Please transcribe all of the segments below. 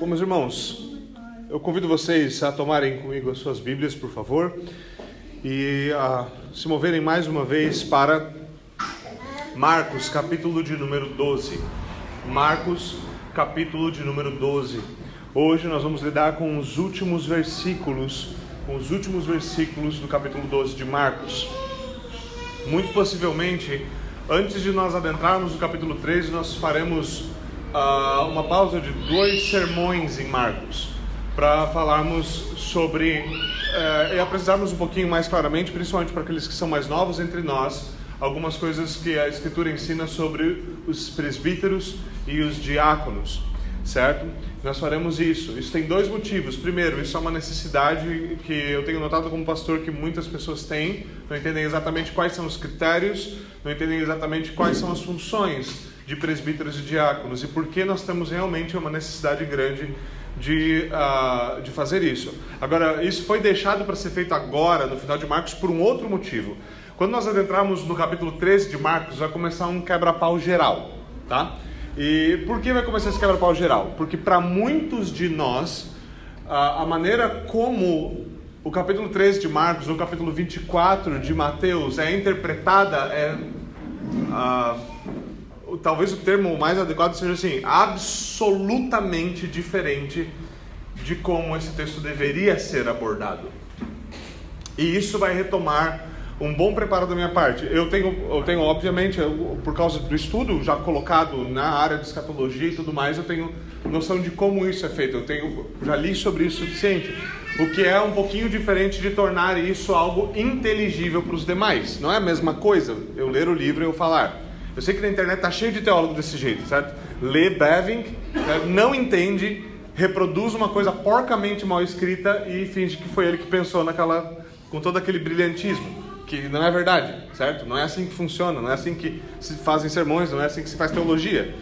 Bom, meus irmãos, eu convido vocês a tomarem comigo as suas Bíblias, por favor, e a se moverem mais uma vez para Marcos, capítulo de número 12. Marcos, capítulo de número 12. Hoje nós vamos lidar com os últimos versículos, com os últimos versículos do capítulo 12 de Marcos. Muito possivelmente, antes de nós adentrarmos no capítulo 13, nós faremos uh, uma pausa de dois sermões em Marcos para falarmos sobre uh, e apresentarmos um pouquinho mais claramente, principalmente para aqueles que são mais novos entre nós, algumas coisas que a Escritura ensina sobre os presbíteros e os diáconos, certo? Nós faremos isso. Isso tem dois motivos. Primeiro, isso é uma necessidade que eu tenho notado como pastor que muitas pessoas têm, não entendem exatamente quais são os critérios, não entendem exatamente quais são as funções de presbíteros e diáconos e por que nós temos realmente uma necessidade grande de, uh, de fazer isso. Agora, isso foi deixado para ser feito agora, no final de Marcos, por um outro motivo. Quando nós adentrarmos no capítulo 13 de Marcos, vai começar um quebra-pau geral, tá? E por que vai começar esse quebra-pau geral? Porque para muitos de nós, a maneira como o capítulo 13 de Marcos ou o capítulo 24 de Mateus é interpretada é talvez o termo mais adequado seja assim, absolutamente diferente de como esse texto deveria ser abordado. E isso vai retomar um bom preparo da minha parte. Eu tenho, eu tenho obviamente, eu, por causa do estudo já colocado na área de escatologia e tudo mais, eu tenho noção de como isso é feito. Eu tenho, já li sobre isso o suficiente. O que é um pouquinho diferente de tornar isso algo inteligível para os demais. Não é a mesma coisa eu ler o livro e eu falar. Eu sei que na internet tá cheio de teólogo desse jeito, certo? Lê Beving, não entende, reproduz uma coisa porcamente mal escrita e finge que foi ele que pensou naquela com todo aquele brilhantismo, que não é verdade, certo? Não é assim que funciona, não é assim que se fazem sermões, não é assim que se faz teologia.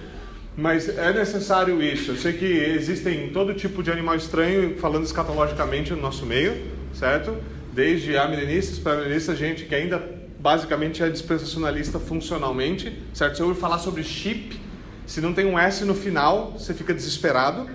Mas é necessário isso. Eu sei que existem todo tipo de animal estranho falando escatologicamente no nosso meio, certo? Desde amilenistas para amilenistas, gente que ainda basicamente é dispensacionalista funcionalmente, certo? Se eu falar sobre chip, se não tem um S no final, você fica desesperado,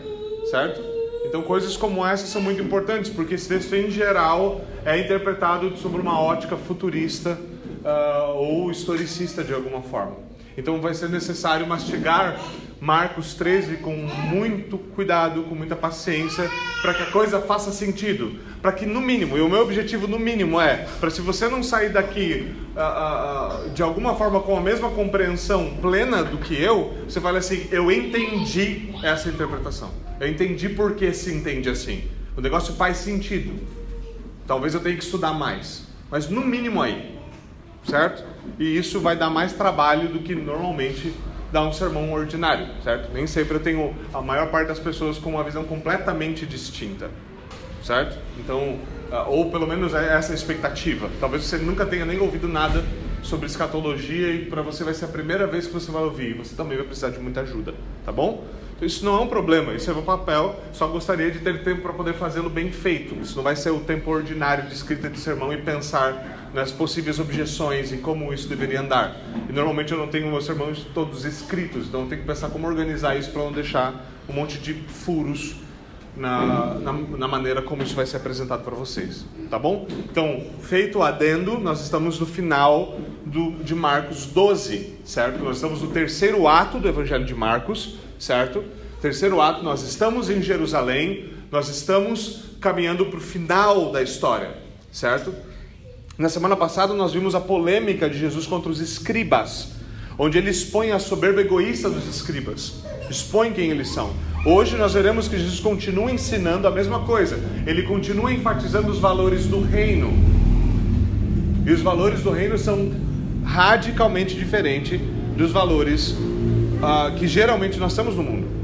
certo? Então coisas como essa são muito importantes, porque esse texto em geral é interpretado sobre uma ótica futurista uh, ou historicista de alguma forma. Então vai ser necessário mastigar Marcos 13 com muito cuidado, com muita paciência, para que a coisa faça sentido. Para que, no mínimo, e o meu objetivo no mínimo é, para se você não sair daqui uh, uh, de alguma forma com a mesma compreensão plena do que eu, você fala assim: eu entendi essa interpretação. Eu entendi por que se entende assim. O negócio faz sentido. Talvez eu tenha que estudar mais. Mas no mínimo aí. Certo? E isso vai dar mais trabalho do que normalmente dar um sermão ordinário, certo? Nem sempre eu tenho a maior parte das pessoas com uma visão completamente distinta, certo? Então, ah, ou pelo menos é essa a expectativa. Talvez você nunca tenha nem ouvido nada sobre escatologia e para você vai ser a primeira vez que você vai ouvir. Você também vai precisar de muita ajuda, tá bom? Isso não é um problema, isso é meu papel, só gostaria de ter tempo para poder fazê-lo bem feito. Isso não vai ser o tempo ordinário de escrita de sermão e pensar nas possíveis objeções e como isso deveria andar. E normalmente eu não tenho meus sermões todos escritos, então eu tenho que pensar como organizar isso para não deixar um monte de furos na, na, na, maneira como isso vai ser apresentado para vocês, tá bom? Então, feito o adendo, nós estamos no final do, de Marcos 12, certo? Nós estamos no terceiro ato do Evangelho de Marcos certo? Terceiro ato, nós estamos em Jerusalém, nós estamos caminhando para o final da história, certo? Na semana passada nós vimos a polêmica de Jesus contra os escribas, onde ele expõe a soberba egoísta dos escribas, expõe quem eles são. Hoje nós veremos que Jesus continua ensinando a mesma coisa, ele continua enfatizando os valores do reino. E os valores do reino são radicalmente diferentes dos valores uh, que geralmente nós temos no mundo.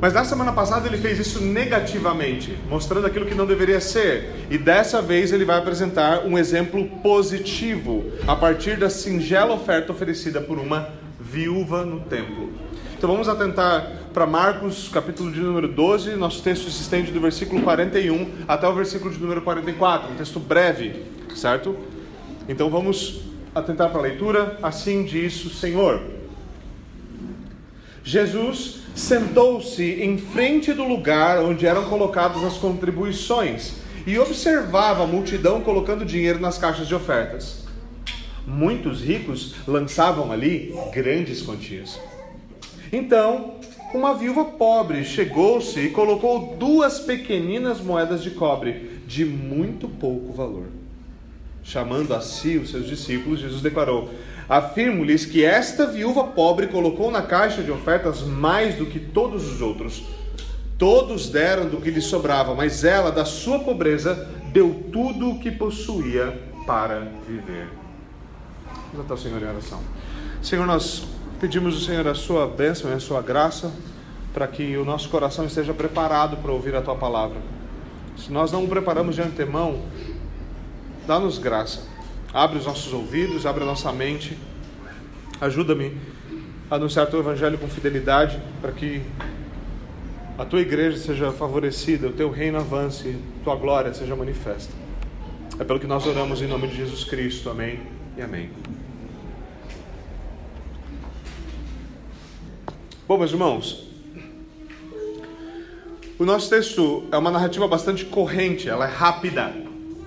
Mas na semana passada ele fez isso negativamente, mostrando aquilo que não deveria ser. E dessa vez ele vai apresentar um exemplo positivo a partir da singela oferta oferecida por uma viúva no templo. Então vamos atentar para Marcos, capítulo de número 12. Nosso texto se estende do versículo 41 até o versículo de número 44, um texto breve, certo? Então vamos atentar para a leitura. Assim diz o Senhor. Jesus sentou-se em frente do lugar onde eram colocadas as contribuições e observava a multidão colocando dinheiro nas caixas de ofertas. Muitos ricos lançavam ali grandes quantias. Então, uma viúva pobre chegou-se e colocou duas pequeninas moedas de cobre de muito pouco valor. Chamando a si os seus discípulos, Jesus declarou: Afirmo-lhes que esta viúva pobre colocou na caixa de ofertas mais do que todos os outros. Todos deram do que lhe sobrava, mas ela, da sua pobreza, deu tudo o que possuía para viver. Vamos até o Senhor em oração. Senhor, nós pedimos ao Senhor a sua bênção e a sua graça para que o nosso coração esteja preparado para ouvir a tua palavra. Se nós não o preparamos de antemão, dá-nos graça. Abre os nossos ouvidos, abre a nossa mente. Ajuda-me a anunciar o teu evangelho com fidelidade para que a tua igreja seja favorecida, o teu reino avance, tua glória seja manifesta. É pelo que nós oramos em nome de Jesus Cristo. Amém e amém. Bom, meus irmãos, o nosso texto é uma narrativa bastante corrente, ela é rápida,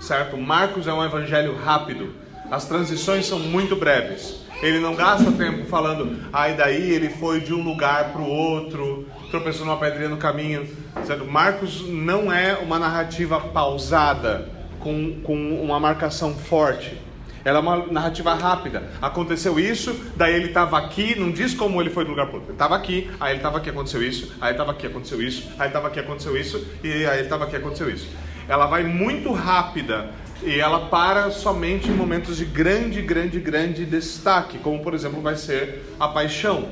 certo? Marcos é um evangelho rápido, as transições são muito breves. Ele não gasta tempo falando, ah, e daí ele foi de um lugar para o outro, tropeçou numa pedrinha no caminho, certo? Marcos não é uma narrativa pausada, com, com uma marcação forte. Ela é uma narrativa rápida. Aconteceu isso, daí ele estava aqui, não diz como ele foi do lugar para outro. Ele estava aqui, aí ele estava aqui, aconteceu isso, aí ele estava aqui, aconteceu isso, aí ele estava aqui, aconteceu isso, e aí ele estava aqui, aconteceu isso. Ela vai muito rápida e ela para somente em momentos de grande, grande, grande destaque, como por exemplo vai ser a paixão,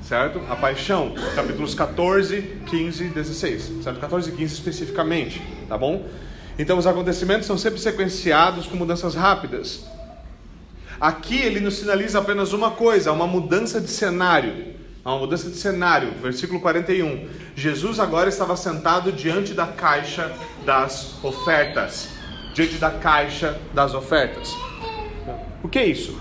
certo? A paixão, capítulos 14, 15 16, certo? 14 e 15 especificamente, tá bom? Então os acontecimentos são sempre sequenciados com mudanças rápidas. Aqui ele nos sinaliza apenas uma coisa, uma mudança de cenário. Uma mudança de cenário, versículo 41. Jesus agora estava sentado diante da caixa das ofertas. Diante da caixa das ofertas. O que é isso?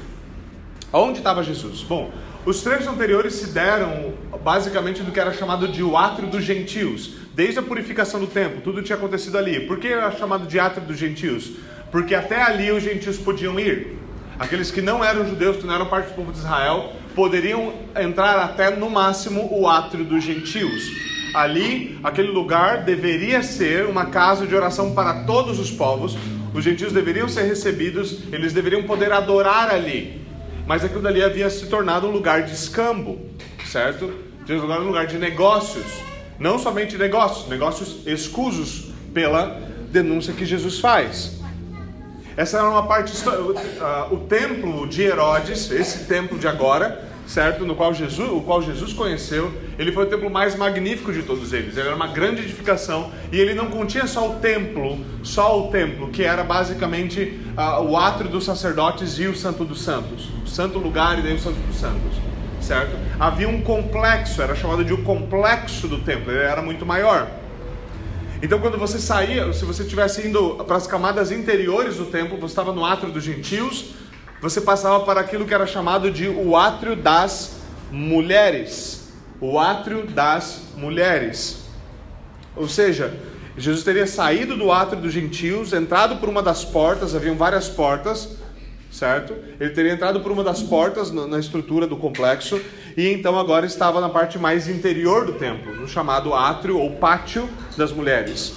Aonde estava Jesus? Bom, os trechos anteriores se deram basicamente do que era chamado de o átrio dos gentios. Desde a purificação do templo, tudo tinha acontecido ali. Por que era chamado de átrio dos gentios? Porque até ali os gentios podiam ir. Aqueles que não eram judeus, que não eram parte do povo de Israel, poderiam entrar até no máximo o átrio dos gentios. Ali, aquele lugar deveria ser uma casa de oração para todos os povos. Os gentios deveriam ser recebidos, eles deveriam poder adorar ali. Mas aquilo dali havia se tornado um lugar de escambo, certo? De um lugar de negócios. Não somente negócios, negócios escusos pela denúncia que Jesus faz. Essa era uma parte. O templo de Herodes, esse templo de agora, certo? No qual Jesus, o qual Jesus conheceu, ele foi o templo mais magnífico de todos eles. Ele era uma grande edificação e ele não continha só o templo, só o templo, que era basicamente uh, o átrio dos sacerdotes e o Santo dos Santos, o Santo Lugar e daí o Santo dos Santos, certo? Havia um complexo, era chamado de o complexo do templo. Ele era muito maior. Então, quando você saía, se você estivesse indo para as camadas interiores do templo, você estava no átrio dos gentios, você passava para aquilo que era chamado de o átrio das mulheres. O átrio das mulheres. Ou seja, Jesus teria saído do átrio dos gentios, entrado por uma das portas, haviam várias portas, certo? Ele teria entrado por uma das portas na estrutura do complexo e então agora estava na parte mais interior do templo, no chamado átrio ou pátio das mulheres,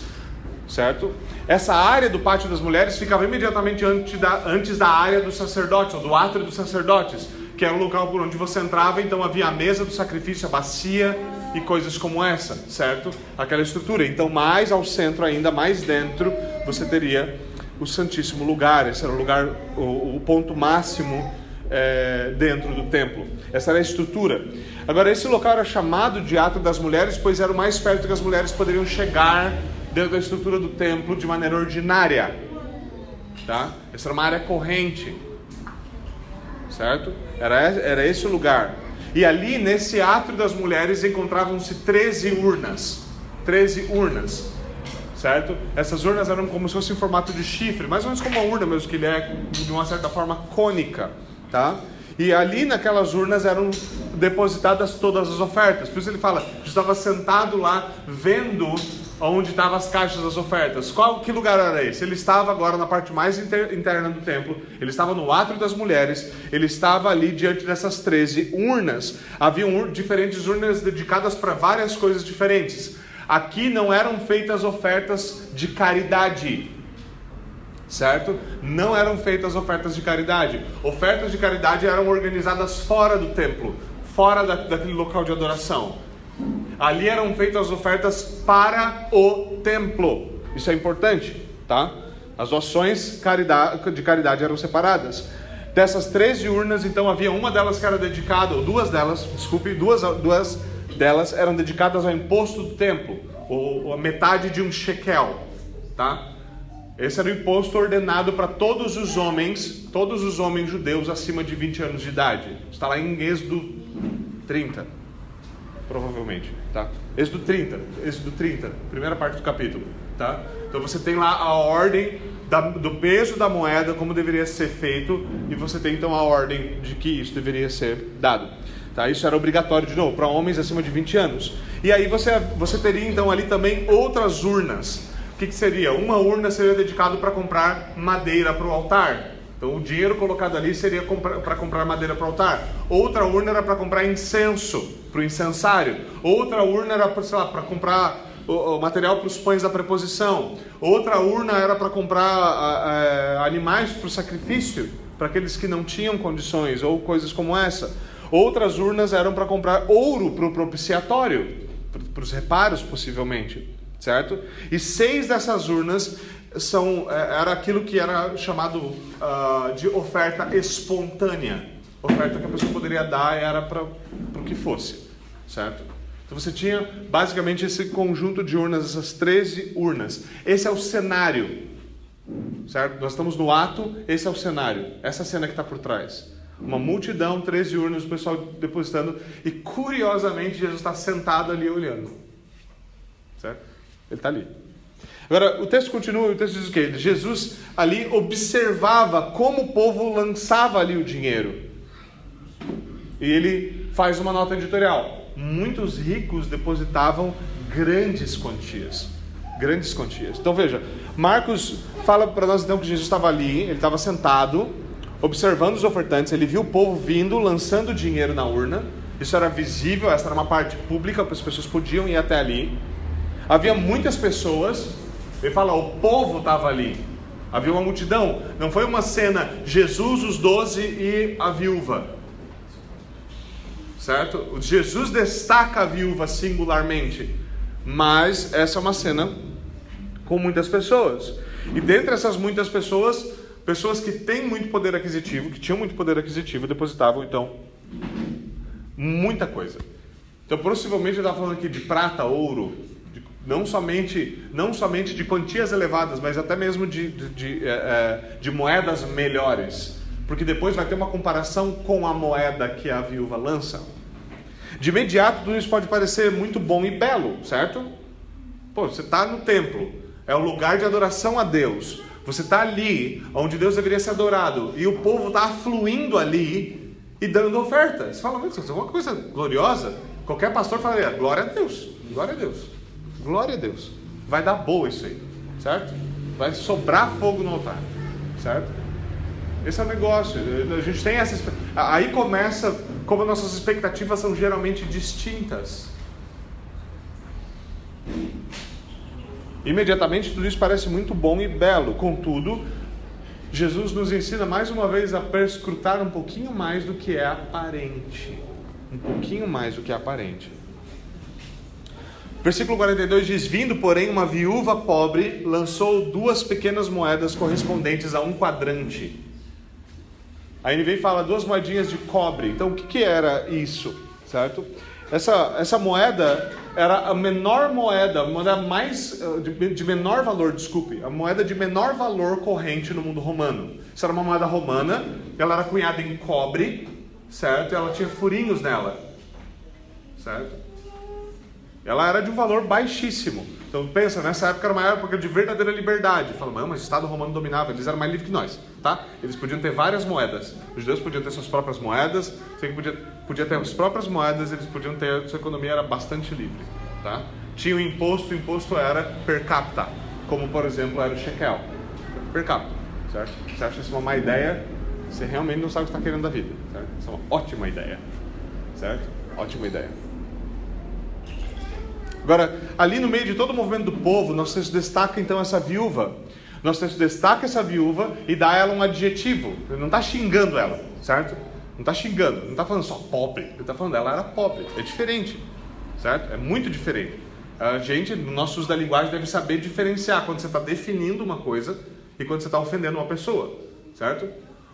certo? Essa área do pátio das mulheres ficava imediatamente antes da, antes da área dos sacerdotes, ou do átrio dos sacerdotes, que era o local por onde você entrava, então havia a mesa do sacrifício, a bacia e coisas como essa, certo? Aquela estrutura. Então, mais ao centro ainda, mais dentro, você teria o Santíssimo Lugar. Esse era o lugar, o, o ponto máximo é, dentro do templo. Essa era a estrutura. Agora, esse local era chamado de Ato das Mulheres, pois era o mais perto que as mulheres poderiam chegar dentro da estrutura do templo de maneira ordinária. Tá? Essa era uma área corrente. Certo? Era, era esse o lugar. E ali, nesse átrio das mulheres, encontravam-se 13 urnas. 13 urnas. Certo? Essas urnas eram como se fosse em formato de chifre, mais ou menos como uma urna mesmo, que ele é de uma certa forma cônica tá? E ali naquelas urnas eram depositadas todas as ofertas. Por isso ele fala, estava sentado lá vendo onde estavam as caixas das ofertas. Qual que lugar era esse? Ele estava agora na parte mais inter, interna do templo. Ele estava no átrio das mulheres. Ele estava ali diante dessas 13 urnas. Havia ur, diferentes urnas dedicadas para várias coisas diferentes. Aqui não eram feitas ofertas de caridade certo? Não eram feitas ofertas de caridade. Ofertas de caridade eram organizadas fora do templo, fora da, daquele local de adoração. Ali eram feitas ofertas para o templo. Isso é importante, tá? As doações de caridade eram separadas. Dessas 13 urnas, então havia uma delas que era dedicada, ou duas delas, desculpe, duas, duas delas eram dedicadas ao imposto do templo, ou, ou a metade de um shekel, tá? Esse era o imposto ordenado para todos os homens, todos os homens judeus acima de 20 anos de idade. Está lá em Êxodo 30, provavelmente, tá? Êxodo 30, Êxodo 30, primeira parte do capítulo, tá? Então você tem lá a ordem da, do peso da moeda, como deveria ser feito, e você tem então a ordem de que isso deveria ser dado. Tá? Isso era obrigatório de novo para homens acima de 20 anos. E aí você, você teria então ali também outras urnas o que, que seria? Uma urna seria dedicado para comprar madeira para o altar. Então o dinheiro colocado ali seria para comprar madeira para o altar. Outra urna era para comprar incenso para o incensário. Outra urna era para comprar o, o material para os pães da preposição. Outra urna era para comprar animais para o sacrifício, para aqueles que não tinham condições, ou coisas como essa. Outras urnas eram para comprar ouro para o propiciatório, para os reparos possivelmente certo? E seis dessas urnas são é, era aquilo que era chamado uh, de oferta espontânea. Oferta que a pessoa poderia dar era para o que fosse, certo? Então você tinha basicamente esse conjunto de urnas, essas 13 urnas. Esse é o cenário, certo? Nós estamos no ato, esse é o cenário, essa cena que está por trás. Uma multidão, 13 urnas, o pessoal depositando, e curiosamente Jesus está sentado ali olhando? Ele está ali. Agora, o texto continua, o texto diz o quê? Jesus ali observava como o povo lançava ali o dinheiro. E ele faz uma nota editorial. Muitos ricos depositavam grandes quantias. Grandes quantias. Então veja, Marcos fala para nós então que Jesus estava ali, ele estava sentado, observando os ofertantes, ele viu o povo vindo, lançando dinheiro na urna. Isso era visível, essa era uma parte pública, as pessoas podiam ir até ali. Havia muitas pessoas, ele fala, o povo estava ali. Havia uma multidão. Não foi uma cena Jesus, os doze e a viúva. Certo? Jesus destaca a viúva singularmente. Mas essa é uma cena com muitas pessoas. E dentre essas muitas pessoas, pessoas que têm muito poder aquisitivo, que tinham muito poder aquisitivo, depositavam então muita coisa. Então, possivelmente, eu estava falando aqui de prata, ouro, não somente, não somente de quantias elevadas, mas até mesmo de, de, de, é, é, de, moedas melhores. Porque depois vai ter uma comparação com a moeda que a viúva lança. De imediato, tudo isso pode parecer muito bom e belo, certo? Pô, você está no templo, é o lugar de adoração a Deus. Você está ali, onde Deus deveria ser adorado, e o povo está afluindo ali e dando oferta. Você fala, isso é uma coisa gloriosa. Qualquer pastor falaria, glória a Deus, glória a Deus. Glória a Deus. Vai dar boa isso aí, certo? Vai sobrar fogo no altar, certo? Esse é o negócio. A gente tem essa. Aí começa como nossas expectativas são geralmente distintas. Imediatamente tudo isso parece muito bom e belo, contudo, Jesus nos ensina mais uma vez a perscrutar um pouquinho mais do que é aparente. Um pouquinho mais do que é aparente. Versículo 42 diz: Vindo, porém, uma viúva pobre lançou duas pequenas moedas correspondentes a um quadrante. Aí ele vem e fala duas moedinhas de cobre. Então, o que, que era isso? Certo? Essa, essa moeda era a menor moeda, a moeda mais eh, de, de menor valor, desculpe, a moeda de menor valor corrente no mundo romano. Isso era uma moeda romana, ela era cunhada em cobre, certo? E ela tinha furinhos nela, certo? Ela era de um valor baixíssimo. Então pensa, nessa época era uma época de verdadeira liberdade. Fala, mas o Estado romano dominava, eles eram mais livres que nós, tá? Eles podiam ter várias moedas. Os judeus podiam ter suas próprias moedas, você podia, podia ter as próprias moedas, eles podiam ter, sua economia era bastante livre, tá? Tinha o imposto, o imposto era per capita, como por exemplo era o shekel, per capita, certo? Você acha isso uma má ideia? Você realmente não sabe o que está querendo da vida, certo? Isso é uma ótima ideia, certo? Ótima ideia. Agora, ali no meio de todo o movimento do povo, nosso texto destaca então essa viúva. Nosso texto destaca essa viúva e dá a ela um adjetivo. Ele não está xingando ela, certo? Não está xingando, não está falando só pobre. Ele está falando ela era pobre. É diferente, certo? É muito diferente. A gente, no nosso uso da linguagem, deve saber diferenciar quando você está definindo uma coisa e quando você está ofendendo uma pessoa, certo?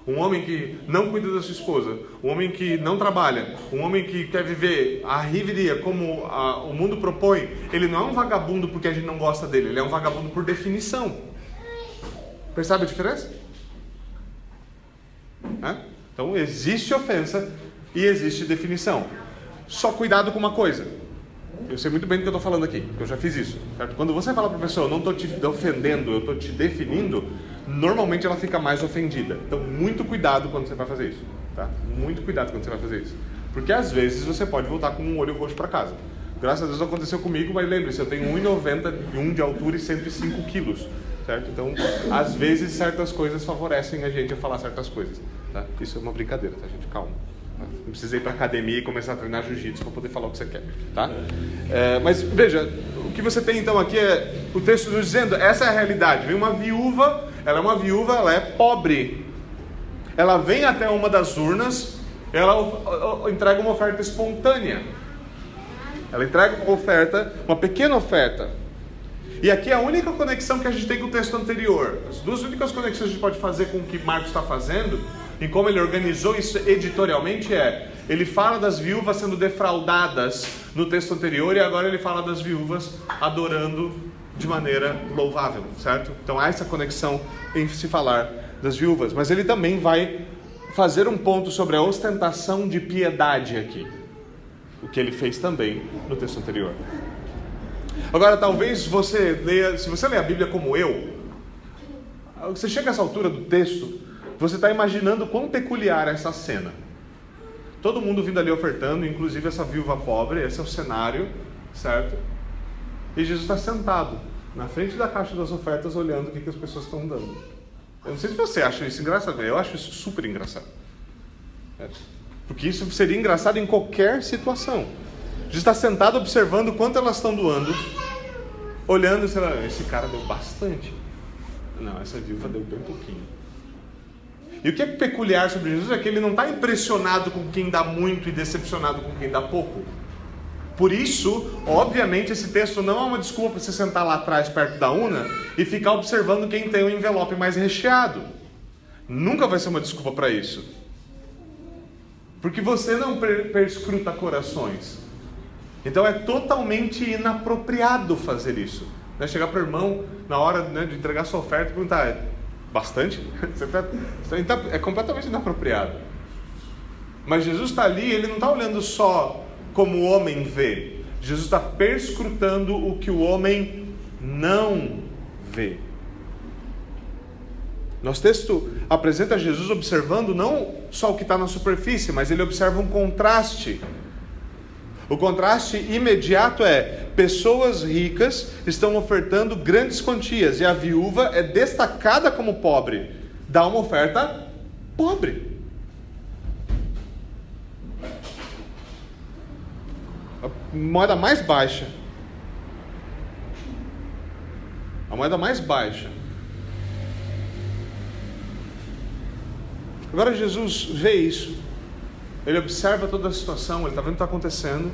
Um homem que não cuida da sua esposa, um homem que não trabalha, um homem que quer viver a riveria como a, o mundo propõe, ele não é um vagabundo porque a gente não gosta dele, ele é um vagabundo por definição. Percebe a diferença? É? Então existe ofensa e existe definição. Só cuidado com uma coisa. Eu sei muito bem do que eu estou falando aqui, porque eu já fiz isso. Certo? Quando você fala para a pessoa, eu não estou te ofendendo, eu estou te definindo, normalmente ela fica mais ofendida. Então, muito cuidado quando você vai fazer isso. Tá? Muito cuidado quando você vai fazer isso. Porque às vezes você pode voltar com um olho roxo para casa. Graças a Deus aconteceu comigo, mas lembre-se, eu tenho 1,91 de altura e 105 quilos. Certo? Então, às vezes, certas coisas favorecem a gente a falar certas coisas. Tá? Isso é uma brincadeira, tá, gente? Calma. Não precisa ir para academia e começar a treinar jiu-jitsu para poder falar o que você quer, tá? É, mas veja, o que você tem então aqui é o texto nos dizendo, essa é a realidade. Vem uma viúva, ela é uma viúva, ela é pobre. Ela vem até uma das urnas, ela entrega uma oferta espontânea. Ela entrega uma oferta, uma pequena oferta. E aqui é a única conexão que a gente tem com o texto anterior. As duas únicas conexões que a gente pode fazer com o que Marcos está fazendo em como ele organizou isso editorialmente é: ele fala das viúvas sendo defraudadas no texto anterior e agora ele fala das viúvas adorando de maneira louvável, certo? Então há essa conexão em se falar das viúvas, mas ele também vai fazer um ponto sobre a ostentação de piedade aqui, o que ele fez também no texto anterior. Agora, talvez você leia, se você lê a Bíblia como eu, você chega a essa altura do texto, você está imaginando quão peculiar é essa cena. Todo mundo vindo ali ofertando, inclusive essa viúva pobre, esse é o cenário, certo? E Jesus está sentado na frente da caixa das ofertas, olhando o que, que as pessoas estão dando. Eu não sei se você acha isso engraçado, eu acho isso super engraçado. Porque isso seria engraçado em qualquer situação. Jesus está sentado observando quanto elas estão doando, olhando e lá, esse cara deu bastante. Não, essa viúva deu bem pouquinho. E o que é peculiar sobre Jesus é que ele não está impressionado com quem dá muito e decepcionado com quem dá pouco. Por isso, obviamente, esse texto não é uma desculpa para você sentar lá atrás, perto da urna, e ficar observando quem tem o envelope mais recheado. Nunca vai ser uma desculpa para isso. Porque você não perscruta corações. Então é totalmente inapropriado fazer isso. Né? Chegar para o irmão na hora né, de entregar sua oferta e perguntar: Bastante? Tá, tá, é completamente inapropriado. Mas Jesus está ali, ele não está olhando só como o homem vê. Jesus está perscrutando o que o homem não vê. Nosso texto apresenta Jesus observando não só o que está na superfície, mas ele observa um contraste o contraste imediato é: pessoas ricas estão ofertando grandes quantias e a viúva é destacada como pobre. Dá uma oferta pobre. A moeda mais baixa. A moeda mais baixa. Agora Jesus vê isso. Ele observa toda a situação, ele está vendo o que está acontecendo.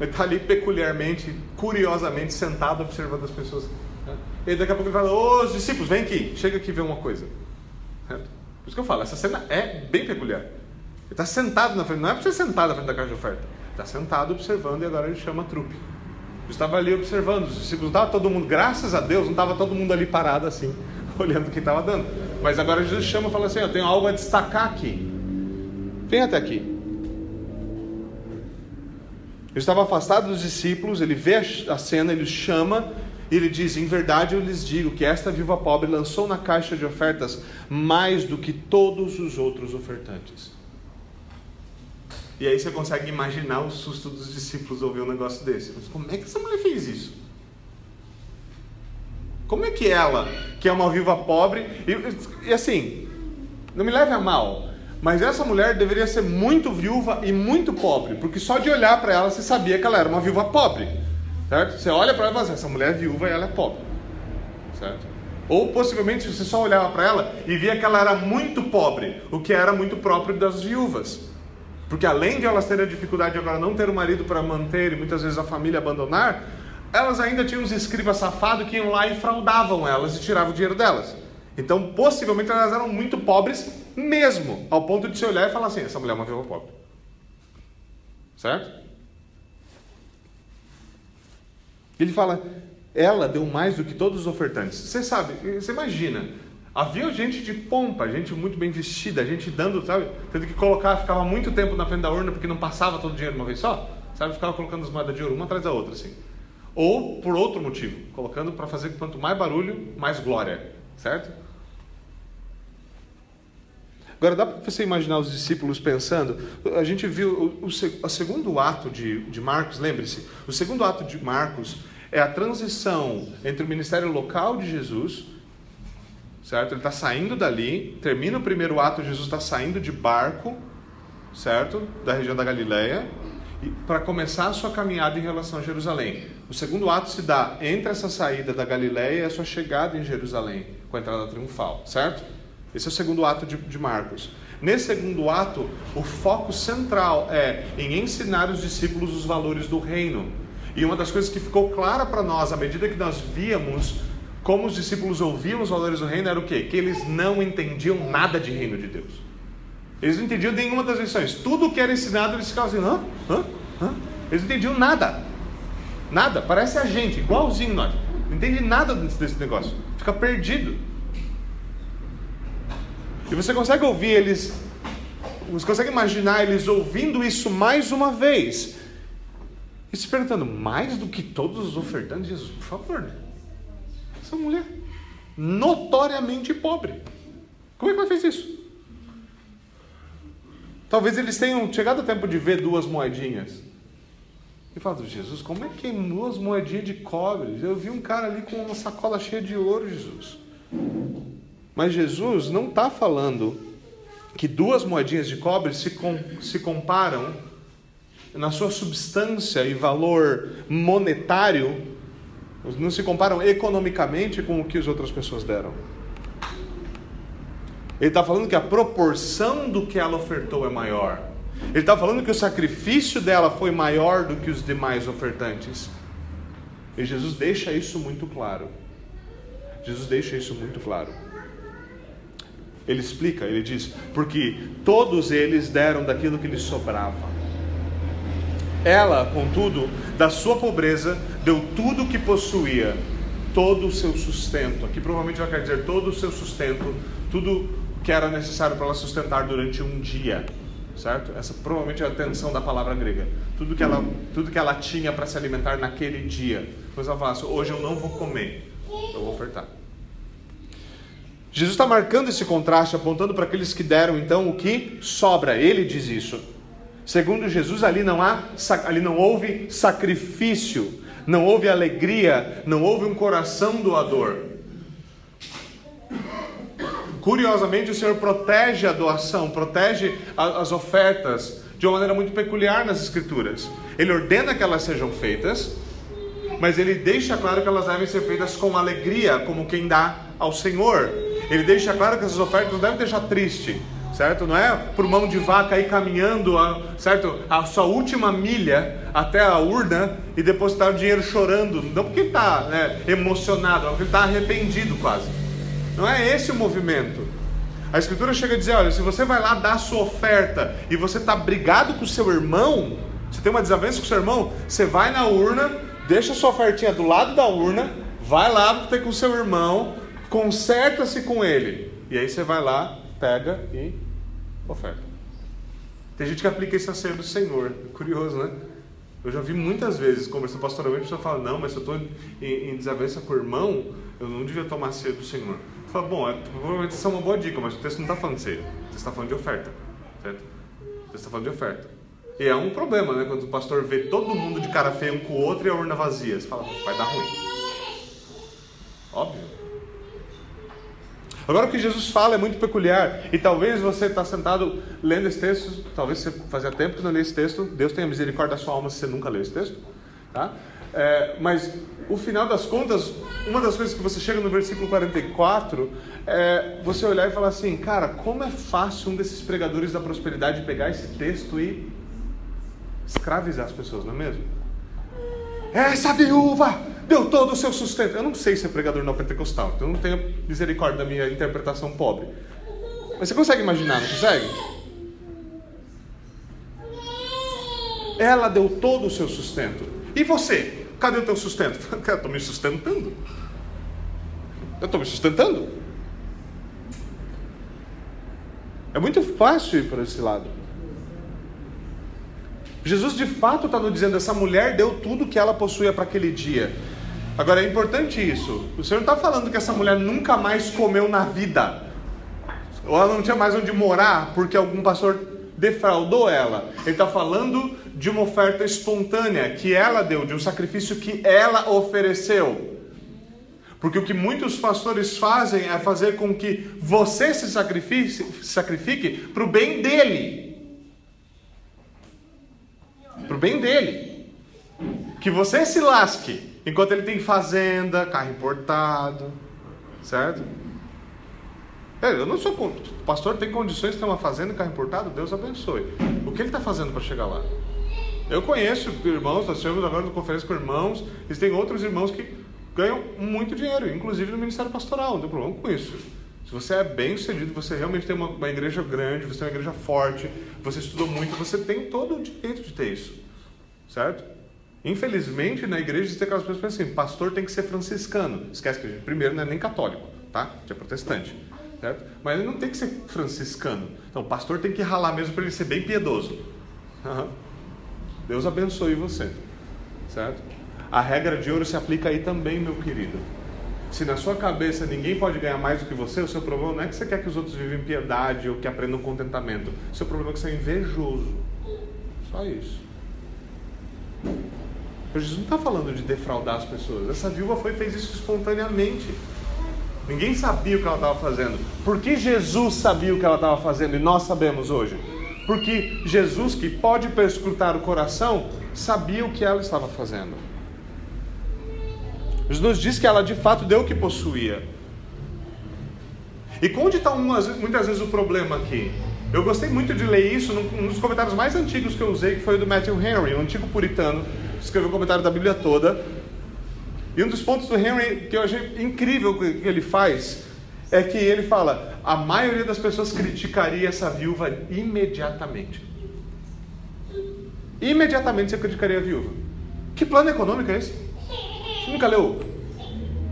Ele está ali peculiarmente, curiosamente, sentado observando as pessoas. E daqui a pouco ele fala: Ô discípulos, vem aqui, chega aqui ver uma coisa. Por isso que eu falo: essa cena é bem peculiar. Ele está sentado na frente, não é para ser sentado na frente da caixa de oferta. Está sentado observando e agora ele chama a trupe. Eu estava ali observando, os discípulos, não estava todo mundo, graças a Deus, não estava todo mundo ali parado assim, olhando o que estava dando. Mas agora Jesus chama e fala assim: Eu tenho algo a destacar aqui. Vem até aqui. Ele estava afastado dos discípulos, ele vê a cena, ele os chama e ele diz: Em verdade eu lhes digo que esta viúva pobre lançou na caixa de ofertas mais do que todos os outros ofertantes. E aí você consegue imaginar o susto dos discípulos ouvir um negócio desse. Mas como é que essa mulher fez isso? Como é que ela, que é uma viúva pobre, e, e assim, não me leve a mal, mas essa mulher deveria ser muito viúva e muito pobre, porque só de olhar para ela você sabia que ela era uma viúva pobre. Certo? Você olha para ela e fala assim, essa mulher é viúva e ela é pobre. Certo? Ou possivelmente você só olhava para ela e via que ela era muito pobre, o que era muito próprio das viúvas. Porque além de elas terem a dificuldade de agora não ter o um marido para manter e muitas vezes a família abandonar, elas ainda tinham uns escribas safados que iam lá e fraudavam elas e tiravam o dinheiro delas. Então, possivelmente, elas eram muito pobres mesmo, ao ponto de se olhar e falar assim: essa mulher é uma viúva pobre. Certo? Ele fala: ela deu mais do que todos os ofertantes. Você sabe, você imagina, havia gente de pompa, gente muito bem vestida, gente dando, sabe, tendo que colocar, ficava muito tempo na frente da urna porque não passava todo o dinheiro de uma vez só, sabe, ficava colocando as moedas de ouro uma atrás da outra, assim. Ou por outro motivo, colocando para fazer quanto mais barulho, mais glória, certo? Agora, dá para você imaginar os discípulos pensando? A gente viu o, o, o segundo ato de, de Marcos, lembre-se, o segundo ato de Marcos é a transição entre o ministério local de Jesus, certo? Ele está saindo dali, termina o primeiro ato, Jesus está saindo de barco, certo? Da região da Galileia, para começar a sua caminhada em relação a Jerusalém. O segundo ato se dá entre essa saída da Galileia e a sua chegada em Jerusalém, com a entrada triunfal, certo? Esse é o segundo ato de, de Marcos. Nesse segundo ato, o foco central é em ensinar os discípulos os valores do reino. E uma das coisas que ficou clara para nós à medida que nós víamos como os discípulos ouviam os valores do reino era o quê? Que eles não entendiam nada de reino de Deus. Eles não entendiam nenhuma das lições. Tudo que era ensinado, eles ficavam assim, hã? Hã? Hã? Eles não entendiam nada. Nada. Parece a gente, igualzinho nós. Não entende nada desse negócio. Fica perdido. E você consegue ouvir eles, você consegue imaginar eles ouvindo isso mais uma vez e se perguntando: mais do que todos os ofertantes, Jesus, por favor, né? essa mulher notoriamente pobre, como é que ela fez isso? Talvez eles tenham chegado ao tempo de ver duas moedinhas. E falado, Jesus, como é que tem duas moedinhas de cobre? Eu vi um cara ali com uma sacola cheia de ouro, Jesus. Mas Jesus não está falando que duas moedinhas de cobre se, com, se comparam na sua substância e valor monetário, não se comparam economicamente com o que as outras pessoas deram. Ele está falando que a proporção do que ela ofertou é maior. Ele está falando que o sacrifício dela foi maior do que os demais ofertantes. E Jesus deixa isso muito claro. Jesus deixa isso muito claro. Ele explica, ele diz: porque todos eles deram daquilo que lhes sobrava. Ela, contudo, da sua pobreza, deu tudo o que possuía, todo o seu sustento. Aqui provavelmente ela quer dizer todo o seu sustento, tudo que era necessário para ela sustentar durante um dia. Certo? Essa provavelmente é a atenção da palavra grega. Tudo que ela, tudo que ela tinha para se alimentar naquele dia. Depois ela fala assim, hoje eu não vou comer, eu vou ofertar. Jesus está marcando esse contraste, apontando para aqueles que deram então o que sobra. Ele diz isso. Segundo Jesus, ali não há, ali não houve sacrifício, não houve alegria, não houve um coração doador. Curiosamente, o Senhor protege a doação, protege as ofertas de uma maneira muito peculiar nas Escrituras. Ele ordena que elas sejam feitas, mas ele deixa claro que elas devem ser feitas com alegria, como quem dá ao Senhor. Ele deixa claro que essas ofertas não devem deixar triste, certo? Não é por mão de vaca aí caminhando, a, certo? A sua última milha até a urna e depositar o dinheiro chorando, não porque está né, emocionado, mas porque está arrependido quase. Não é esse o movimento. A Escritura chega a dizer: olha, se você vai lá dar a sua oferta e você está brigado com o seu irmão, você tem uma desavença com o seu irmão, você vai na urna, deixa a sua ofertinha do lado da urna, vai lá ter com o seu irmão, conserta-se com ele. E aí você vai lá, pega e oferta. Tem gente que aplica isso a ser do Senhor. Curioso, né? Eu já vi muitas vezes, conversando pastoralmente, a pessoa fala, não, mas se eu estou em, em desavença com o irmão, eu não devia tomar ceia do Senhor. Eu falo, bom, é, provavelmente isso é uma boa dica, mas o texto não está falando de ceia. O texto está falando de oferta. Certo? O texto está falando de oferta. E é um problema, né? Quando o pastor vê todo mundo de cara feia um com o outro e a urna vazia. Você fala, vai dar ruim. Óbvio. Agora o que Jesus fala é muito peculiar, e talvez você está sentado lendo esse texto, talvez você fazia tempo que não lê esse texto, Deus tenha misericórdia da sua alma se você nunca leu esse texto, tá? É, mas o final das contas, uma das coisas que você chega no versículo 44 é você olhar e falar assim, cara, como é fácil um desses pregadores da prosperidade pegar esse texto e escravizar as pessoas, não é mesmo? Essa viúva deu todo o seu sustento. Eu não sei ser pregador não pentecostal, então não tenho misericórdia da minha interpretação pobre. Mas você consegue imaginar, não consegue? Ela deu todo o seu sustento. E você? Cadê o teu sustento? Eu estou me sustentando. Eu estou me sustentando. É muito fácil ir para esse lado. Jesus de fato está nos dizendo: essa mulher deu tudo que ela possuía para aquele dia. Agora é importante isso. O Senhor não está falando que essa mulher nunca mais comeu na vida, ou ela não tinha mais onde morar porque algum pastor defraudou ela. Ele está falando de uma oferta espontânea que ela deu, de um sacrifício que ela ofereceu. Porque o que muitos pastores fazem é fazer com que você se sacrifique, sacrifique para o bem dele para o bem dele. Que você se lasque enquanto ele tem fazenda, carro importado, certo? É, eu não sou pastor tem condições de ter uma fazenda e carro importado, Deus abençoe. O que ele está fazendo para chegar lá? Eu conheço irmãos, nós tivemos agora uma conferência com irmãos, e tem outros irmãos que ganham muito dinheiro, inclusive no ministério pastoral, não tem problema com isso. Se você é bem sucedido, você realmente tem uma, uma igreja grande, você tem uma igreja forte, você estudou muito, você tem todo o direito de ter isso. Certo? Infelizmente, na igreja existem aquelas pessoas que pensam assim, pastor tem que ser franciscano. Esquece que primeiro, não é nem católico, tá? A gente é protestante. Certo? Mas ele não tem que ser franciscano. Então, o pastor tem que ralar mesmo para ele ser bem piedoso. Deus abençoe você. Certo? A regra de ouro se aplica aí também, meu querido. Se na sua cabeça ninguém pode ganhar mais do que você, o seu problema não é que você quer que os outros vivem piedade ou que aprendam contentamento. O seu problema é que você é invejoso. Só isso. Jesus não está falando de defraudar as pessoas. Essa viúva foi fez isso espontaneamente. Ninguém sabia o que ela estava fazendo. Por que Jesus sabia o que ela estava fazendo e nós sabemos hoje? Porque Jesus, que pode perscrutar o coração, sabia o que ela estava fazendo. Jesus diz que ela de fato deu o que possuía. E onde está muitas vezes o problema aqui? Eu gostei muito de ler isso num dos comentários mais antigos que eu usei, que foi o do Matthew Henry, um antigo puritano, escreveu um comentário da Bíblia toda. E um dos pontos do Henry que eu achei incrível que ele faz é que ele fala: a maioria das pessoas criticaria essa viúva imediatamente. Imediatamente você criticaria a viúva. Que plano econômico é esse? Você nunca leu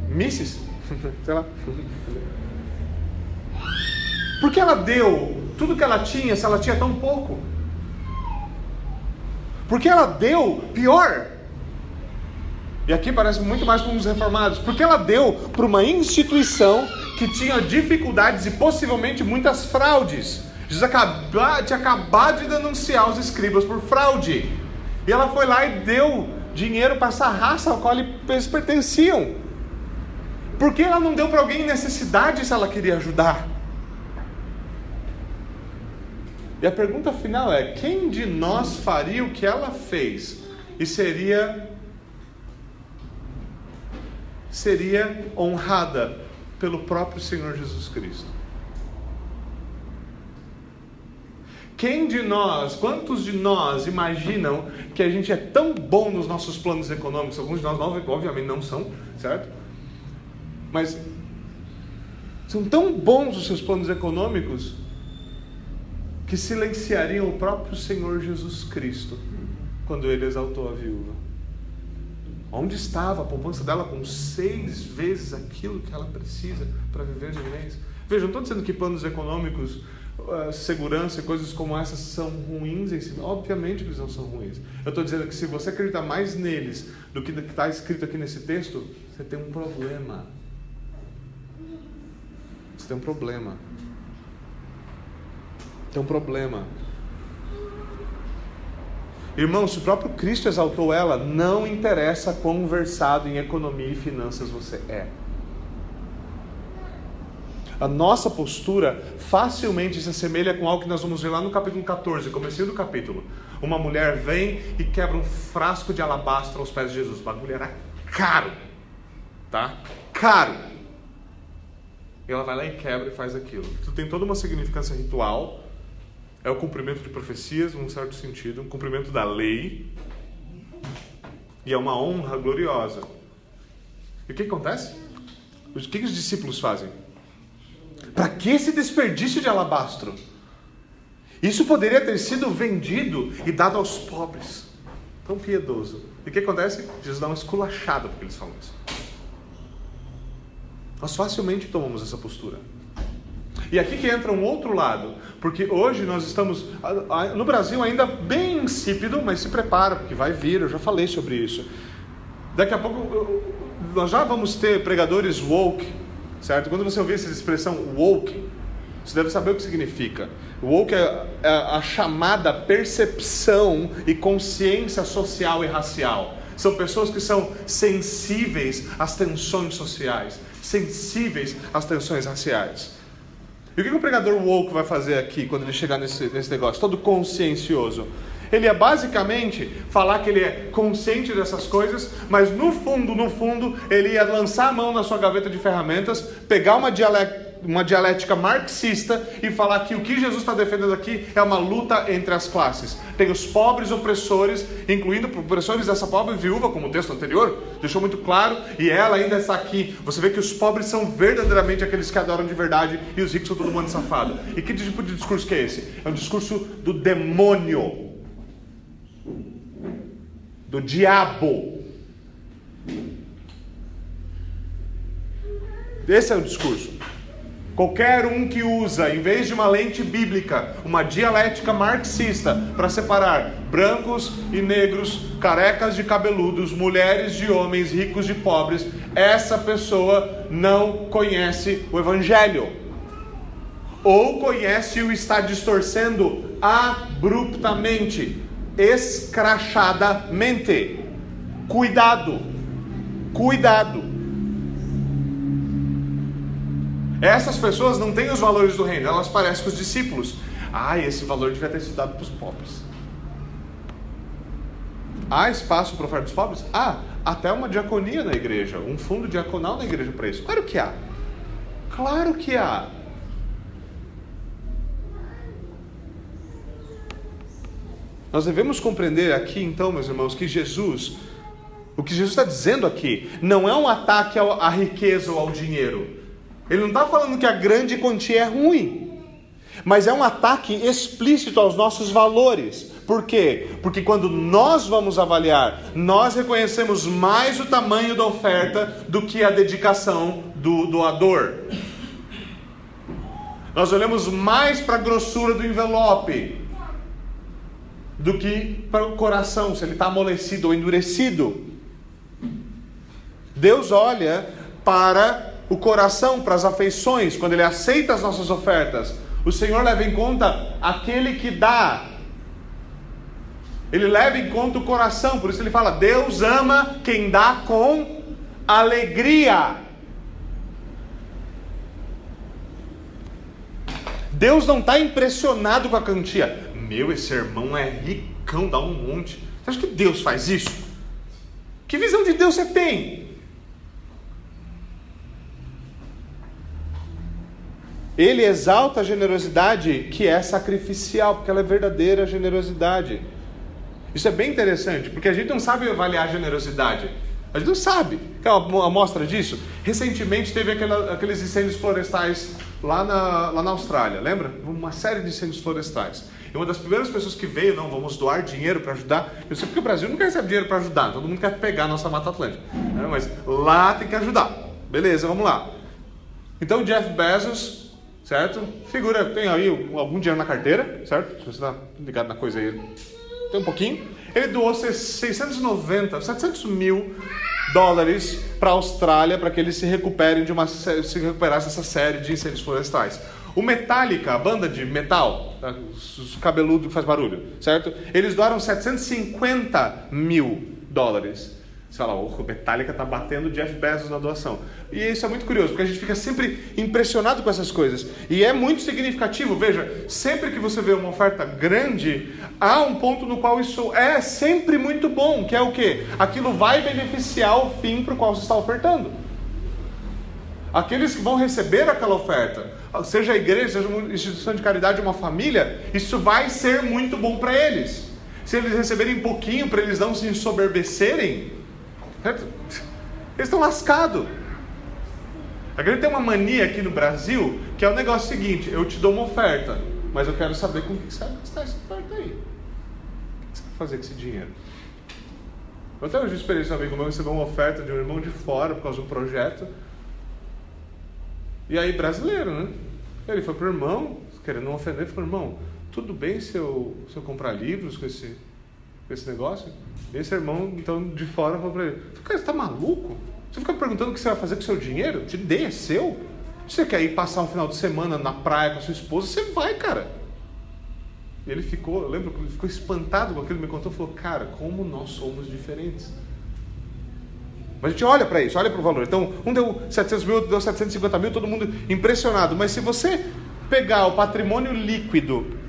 Misses? Sei lá. Porque ela deu tudo que ela tinha se ela tinha tão pouco? Porque ela deu pior. E aqui parece muito mais como os reformados. Porque ela deu para uma instituição que tinha dificuldades e possivelmente muitas fraudes. Jesus acaba, tinha acabado de denunciar os escribas por fraude. E ela foi lá e deu dinheiro para essa raça ao qual eles pertenciam. Por que ela não deu para alguém em necessidade se ela queria ajudar? E a pergunta final é: quem de nós faria o que ela fez e seria seria honrada pelo próprio Senhor Jesus Cristo? Quem de nós, quantos de nós imaginam que a gente é tão bom nos nossos planos econômicos? Alguns de nós, obviamente, não são, certo? Mas são tão bons os seus planos econômicos que silenciariam o próprio Senhor Jesus Cristo quando ele exaltou a viúva. Onde estava a poupança dela com seis vezes aquilo que ela precisa para viver no mês? Veja, não estou dizendo que planos econômicos uh, segurança e coisas como essas são ruins em si. Obviamente eles não são ruins. Eu estou dizendo que se você acredita mais neles do que está escrito aqui nesse texto, você tem um problema. Você tem um problema. Tem um problema. Irmão, se o próprio Cristo exaltou ela, não interessa quão versado em economia e finanças você é. A nossa postura facilmente se assemelha com algo que nós vamos ver lá no capítulo 14, comecinho do capítulo. Uma mulher vem e quebra um frasco de alabastro aos pés de Jesus. O bagulho era caro, tá? Caro. E ela vai lá e quebra e faz aquilo. Isso tem toda uma significância ritual é o cumprimento de profecias, num certo sentido, um cumprimento da lei, e é uma honra gloriosa. E o que acontece? O que, os discípulos fazem? Para que esse desperdício de alabastro? Isso poderia ter sido vendido e dado aos pobres. Tão piedoso. E o que acontece? Jesus dá uma esculachada porque eles falam isso. Nós facilmente tomamos essa postura. E aqui que entra um outro lado, porque hoje nós estamos no Brasil ainda bem insípido, mas se prepara, porque vai vir, eu já falei sobre isso. Daqui a pouco nós já vamos ter pregadores woke, certo? Quando você ouvir essa expressão woke, você deve saber o que significa. Woke é, é a chamada percepção e consciência social e racial. São pessoas que são sensíveis às tensões sociais, sensíveis às tensões raciais. E o que o pregador woke vai fazer aqui quando ele chegar nesse, nesse negócio, todo consciencioso? Ele é basicamente falar que ele é consciente dessas coisas, mas no fundo, no fundo, ele ia lançar a mão na sua gaveta de ferramentas, pegar uma dialética uma dialética marxista e falar que o que Jesus está defendendo aqui é uma luta entre as classes. Tem os pobres opressores, incluindo opressores dessa pobre viúva, como o texto anterior deixou muito claro, e ela ainda está aqui. Você vê que os pobres são verdadeiramente aqueles que adoram de verdade e os ricos são todo mundo safado. E que tipo de discurso que é esse? É um discurso do demônio, do diabo. Esse é o discurso. Qualquer um que usa, em vez de uma lente bíblica, uma dialética marxista para separar brancos e negros, carecas de cabeludos, mulheres de homens, ricos de pobres, essa pessoa não conhece o Evangelho. Ou conhece e o está distorcendo abruptamente, escrachadamente. Cuidado, cuidado. Essas pessoas não têm os valores do reino, elas parecem com os discípulos. Ah, esse valor devia ter sido dado para os pobres. Há espaço para oferta dos pobres? Há. Até uma diaconia na igreja, um fundo diaconal na igreja para isso. Claro que há. Claro que há. Nós devemos compreender aqui, então, meus irmãos, que Jesus, o que Jesus está dizendo aqui, não é um ataque à riqueza ou ao dinheiro. Ele não está falando que a grande quantia é ruim, mas é um ataque explícito aos nossos valores. Por quê? Porque quando nós vamos avaliar, nós reconhecemos mais o tamanho da oferta do que a dedicação do doador. Nós olhamos mais para a grossura do envelope do que para o coração, se ele está amolecido ou endurecido. Deus olha para o coração para as afeições, quando Ele aceita as nossas ofertas, o Senhor leva em conta aquele que dá. Ele leva em conta o coração, por isso ele fala: Deus ama quem dá com alegria. Deus não está impressionado com a quantia. Meu, esse irmão é ricão, dá um monte. Você acha que Deus faz isso? Que visão de Deus você tem? Ele exalta a generosidade que é sacrificial, porque ela é verdadeira generosidade. Isso é bem interessante, porque a gente não sabe avaliar a generosidade. A gente não sabe. Quer uma amostra disso? Recentemente teve aquela, aqueles incêndios florestais lá na, lá na Austrália, lembra? Uma série de incêndios florestais. E uma das primeiras pessoas que veio, não, vamos doar dinheiro para ajudar. Eu sei porque o Brasil nunca recebe dinheiro para ajudar, todo mundo quer pegar a nossa Mata Atlântica. Né? Mas lá tem que ajudar. Beleza, vamos lá. Então Jeff Bezos certo? Figura, tem aí algum dinheiro na carteira, certo? Se você está ligado na coisa aí, tem um pouquinho. Ele doou 690, 700 mil dólares para a Austrália para que eles se recuperem de uma se recuperasse essa série de incêndios florestais. O Metallica, a banda de metal, tá? os cabeludos que faz barulho, certo? Eles doaram 750 mil dólares. Sei lá, o Metallica tá batendo Jeff Bezos na doação. E isso é muito curioso, porque a gente fica sempre impressionado com essas coisas. E é muito significativo, veja, sempre que você vê uma oferta grande, há um ponto no qual isso é sempre muito bom, que é o quê? Aquilo vai beneficiar o fim para o qual você está ofertando. Aqueles que vão receber aquela oferta, seja a igreja, seja uma instituição de caridade, uma família, isso vai ser muito bom para eles. Se eles receberem pouquinho para eles não se ensoberbecerem, eles estão lascados. A gente tem uma mania aqui no Brasil que é o negócio seguinte: eu te dou uma oferta, mas eu quero saber com o que você vai gastar essa oferta aí. O que você vai fazer com esse dinheiro? Eu até hoje experiência um amigo meu recebeu uma oferta de um irmão de fora por causa de um projeto. E aí, brasileiro, né? Ele foi pro irmão, querendo não ofender, falou: irmão, tudo bem se eu, se eu comprar livros com esse, com esse negócio? Esse irmão, então, de fora, falou para ele: Cara, você tá maluco? Você fica perguntando o que você vai fazer com o seu dinheiro? Te dê, é seu. Se você quer ir passar um final de semana na praia com a sua esposa, você vai, cara. E ele ficou, eu lembro que ele ficou espantado com aquilo, me contou, falou: Cara, como nós somos diferentes. Mas a gente olha para isso, olha para o valor. Então, um deu 700 mil, outro deu 750 mil, todo mundo impressionado. Mas se você pegar o patrimônio líquido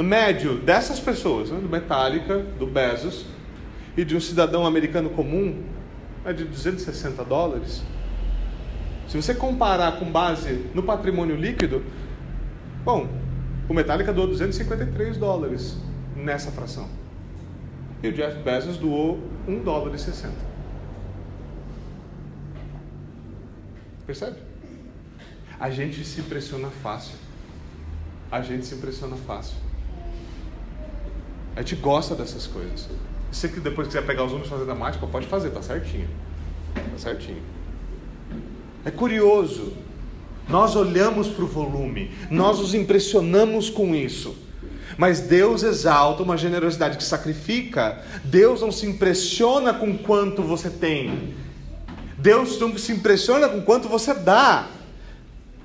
médio dessas pessoas, né, do Metallica, do Bezos, e de um cidadão americano comum, é de 260 dólares. Se você comparar com base no patrimônio líquido, bom, o Metallica doou 253 dólares nessa fração. E o Jeff Bezos doou 1 dólar e 60. Percebe? A gente se impressiona fácil. A gente se impressiona fácil. A gente gosta dessas coisas. Você que depois quiser pegar os números e fazer mágica, pode fazer, tá certinho. Tá certinho. É curioso. Nós olhamos para o volume, nós nos impressionamos com isso. Mas Deus exalta uma generosidade que sacrifica. Deus não se impressiona com quanto você tem. Deus não se impressiona com quanto você dá.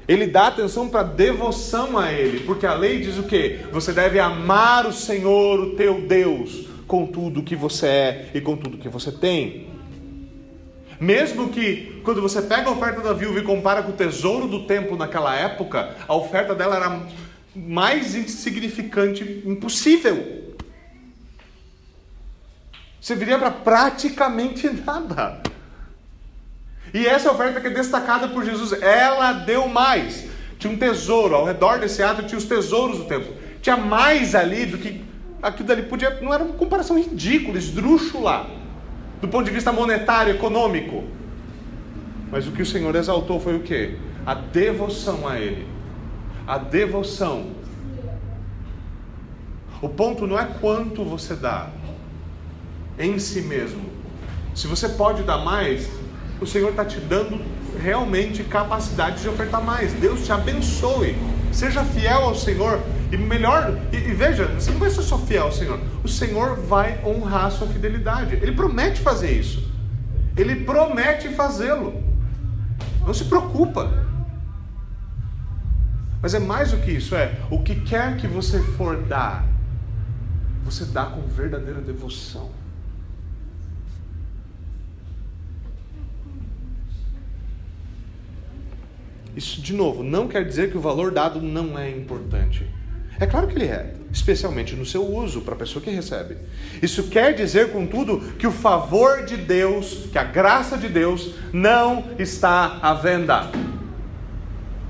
Ele dá atenção para devoção a Ele, porque a lei diz o que? Você deve amar o Senhor, o teu Deus, com tudo que você é e com tudo que você tem. Mesmo que quando você pega a oferta da viúva e compara com o tesouro do templo naquela época, a oferta dela era mais insignificante impossível. Serviria para praticamente nada. E essa oferta que é destacada por Jesus, ela deu mais. Tinha um tesouro, ao redor desse ato tinha os tesouros do templo. Tinha mais ali do que aquilo dali podia. Não era uma comparação ridícula, esdrúxula, do ponto de vista monetário, econômico. Mas o que o Senhor exaltou foi o que? A devoção a Ele. A devoção. O ponto não é quanto você dá em si mesmo. Se você pode dar mais, o Senhor está te dando realmente capacidade de ofertar mais. Deus te abençoe. Seja fiel ao Senhor. E melhor, e, e, veja, você não vai ser só fiel ao Senhor. O Senhor vai honrar a sua fidelidade. Ele promete fazer isso. Ele promete fazê-lo. Não se preocupa. Mas é mais do que isso, é o que quer que você for dar, você dá com verdadeira devoção. Isso, de novo, não quer dizer que o valor dado não é importante. É claro que ele é, especialmente no seu uso para a pessoa que recebe. Isso quer dizer, contudo, que o favor de Deus, que a graça de Deus não está à venda.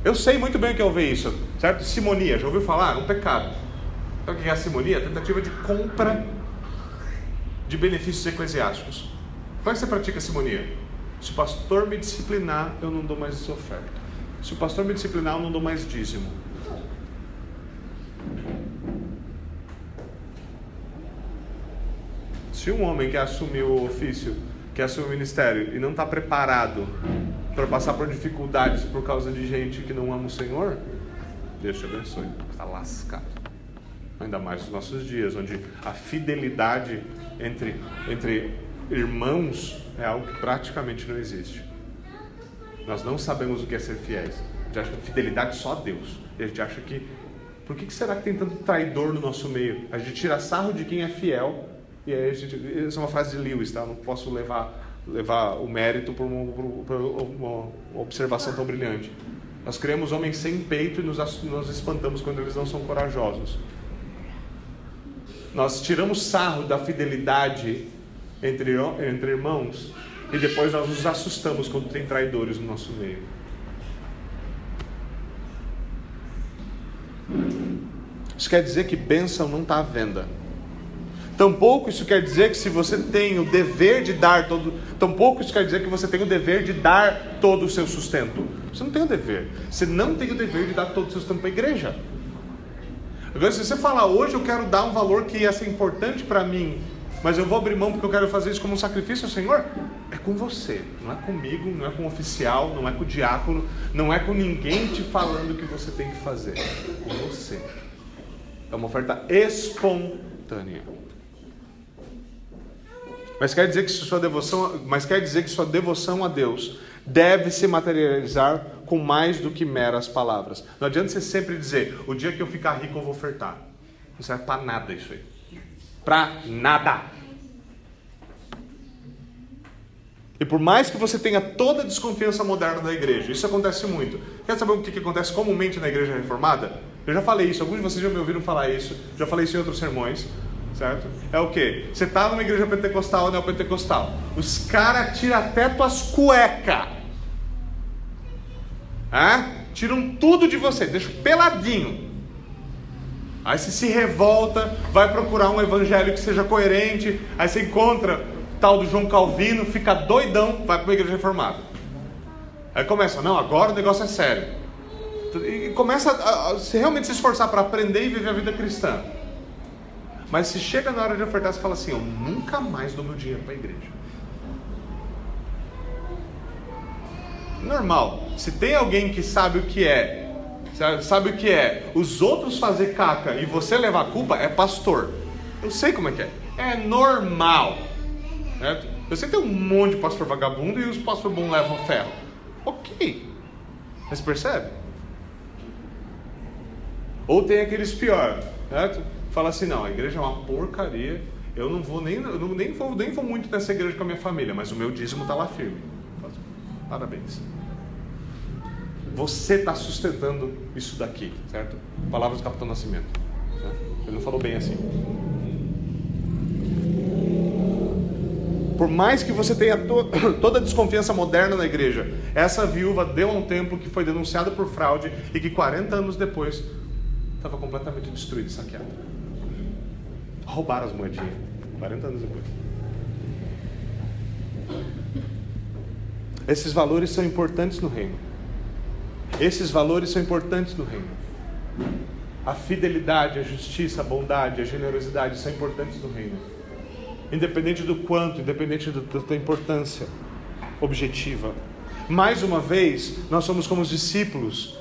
Eu sei muito bem o que é ouvir isso, certo? Simonia, já ouviu falar? Um pecado. Sabe o que é a simonia? A tentativa de compra de benefícios eclesiásticos. Como é que você pratica a simonia? Se o pastor me disciplinar, eu não dou mais essa oferta. Se o pastor me disciplinar, eu não dou mais dízimo. Se um homem que assumiu o ofício, que assumiu o ministério e não está preparado para passar por dificuldades por causa de gente que não ama o Senhor, Deus te abençoe. Está lascado. Ainda mais nos nossos dias, onde a fidelidade entre, entre irmãos é algo que praticamente não existe. Nós não sabemos o que é ser fiéis. A gente acha que fidelidade só a Deus. E a gente acha que. Por que, que será que tem tanto traidor no nosso meio? A gente tira sarro de quem é fiel. E aí a gente. Essa é uma frase de Lewis, tá? Eu não posso levar, levar o mérito por uma, uma observação tão brilhante. Nós criamos homens sem peito e nos, nos espantamos quando eles não são corajosos. Nós tiramos sarro da fidelidade entre, entre irmãos e depois nós nos assustamos quando tem traidores no nosso meio. Isso quer dizer que bênção não está à venda. Tampouco isso quer dizer que se você tem o dever de dar todo. Tampouco isso quer dizer que você tem o dever de dar todo o seu sustento. Você não tem o dever. Você não tem o dever de dar todo o seu sustento para a igreja. Agora, se você falar hoje eu quero dar um valor que ia ser importante para mim mas eu vou abrir mão porque eu quero fazer isso como um sacrifício ao Senhor, é com você, não é comigo, não é com o oficial, não é com o diácono, não é com ninguém te falando o que você tem que fazer, é com você. É uma oferta espontânea. Mas quer dizer que sua devoção, mas quer dizer que sua devoção a Deus deve se materializar com mais do que meras palavras. Não adianta você sempre dizer: "O dia que eu ficar rico eu vou ofertar". Não serve para nada isso aí para nada. E por mais que você tenha toda a desconfiança moderna da igreja, isso acontece muito. Quer saber o que, que acontece comumente na igreja reformada? Eu já falei isso, alguns de vocês já me ouviram falar isso, já falei isso em outros sermões, certo? É o que? Você está numa igreja pentecostal ou neopentecostal, os caras tiram até tuas cuecas, é? tiram tudo de você, deixam peladinho. Aí você se revolta, vai procurar um evangelho que seja coerente, aí você encontra tal do João Calvino, fica doidão, vai para uma igreja reformada. Aí começa, não, agora o negócio é sério. E começa a, a se realmente se esforçar para aprender e viver a vida cristã. Mas se chega na hora de ofertar, você fala assim: Eu nunca mais dou meu dinheiro para a igreja. Normal. Se tem alguém que sabe o que é Sabe o que é? Os outros fazer caca e você levar a culpa é pastor. Eu sei como é que é. É normal. Certo? Eu sei que tem um monte de pastor vagabundo e os pastor bom levam ferro. Ok. Mas percebe? Ou tem aqueles pior, certo? Fala assim, não, a igreja é uma porcaria. Eu não vou nem, eu não, nem, vou, nem vou muito nessa igreja com a minha família, mas o meu dízimo está lá firme. Parabéns. Você está sustentando isso daqui, certo? Palavras do Capitão Nascimento. Ele não falou bem assim. Por mais que você tenha to toda a desconfiança moderna na igreja, essa viúva deu um templo que foi denunciada por fraude e que 40 anos depois estava completamente destruído e saqueado. Roubaram as moedinhas. 40 anos depois. Esses valores são importantes no reino. Esses valores são importantes no reino. A fidelidade, a justiça, a bondade, a generosidade são importantes no reino. Independente do quanto, independente da importância objetiva. Mais uma vez, nós somos como os discípulos.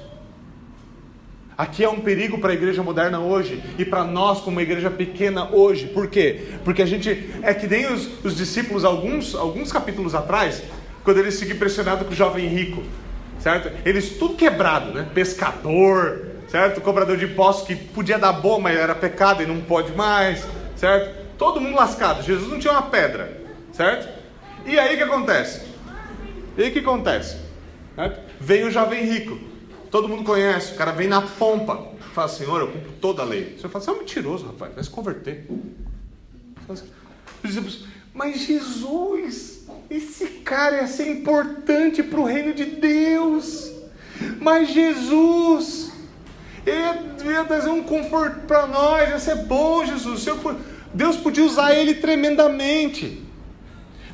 Aqui é um perigo para a igreja moderna hoje e para nós, como uma igreja pequena hoje. Por quê? Porque a gente é que nem os, os discípulos, alguns, alguns capítulos atrás, quando eles fiquem impressionados com o jovem rico certo? Eles tudo quebrado, né? Pescador, certo? Cobrador de impostos que podia dar bom, mas era pecado e não pode mais, certo? Todo mundo lascado. Jesus não tinha uma pedra, certo? E aí o que acontece? E aí o que acontece? Certo? Vem o jovem rico. Todo mundo conhece, o cara vem na pompa. Fala, Senhor, eu cumpro toda a lei. Você fala, você é um mentiroso, rapaz, vai se converter. Mas Jesus, esse cara ia ser importante para o reino de Deus. Mas Jesus, ele ia trazer um conforto para nós, ia ser bom, Jesus. Deus podia usar ele tremendamente.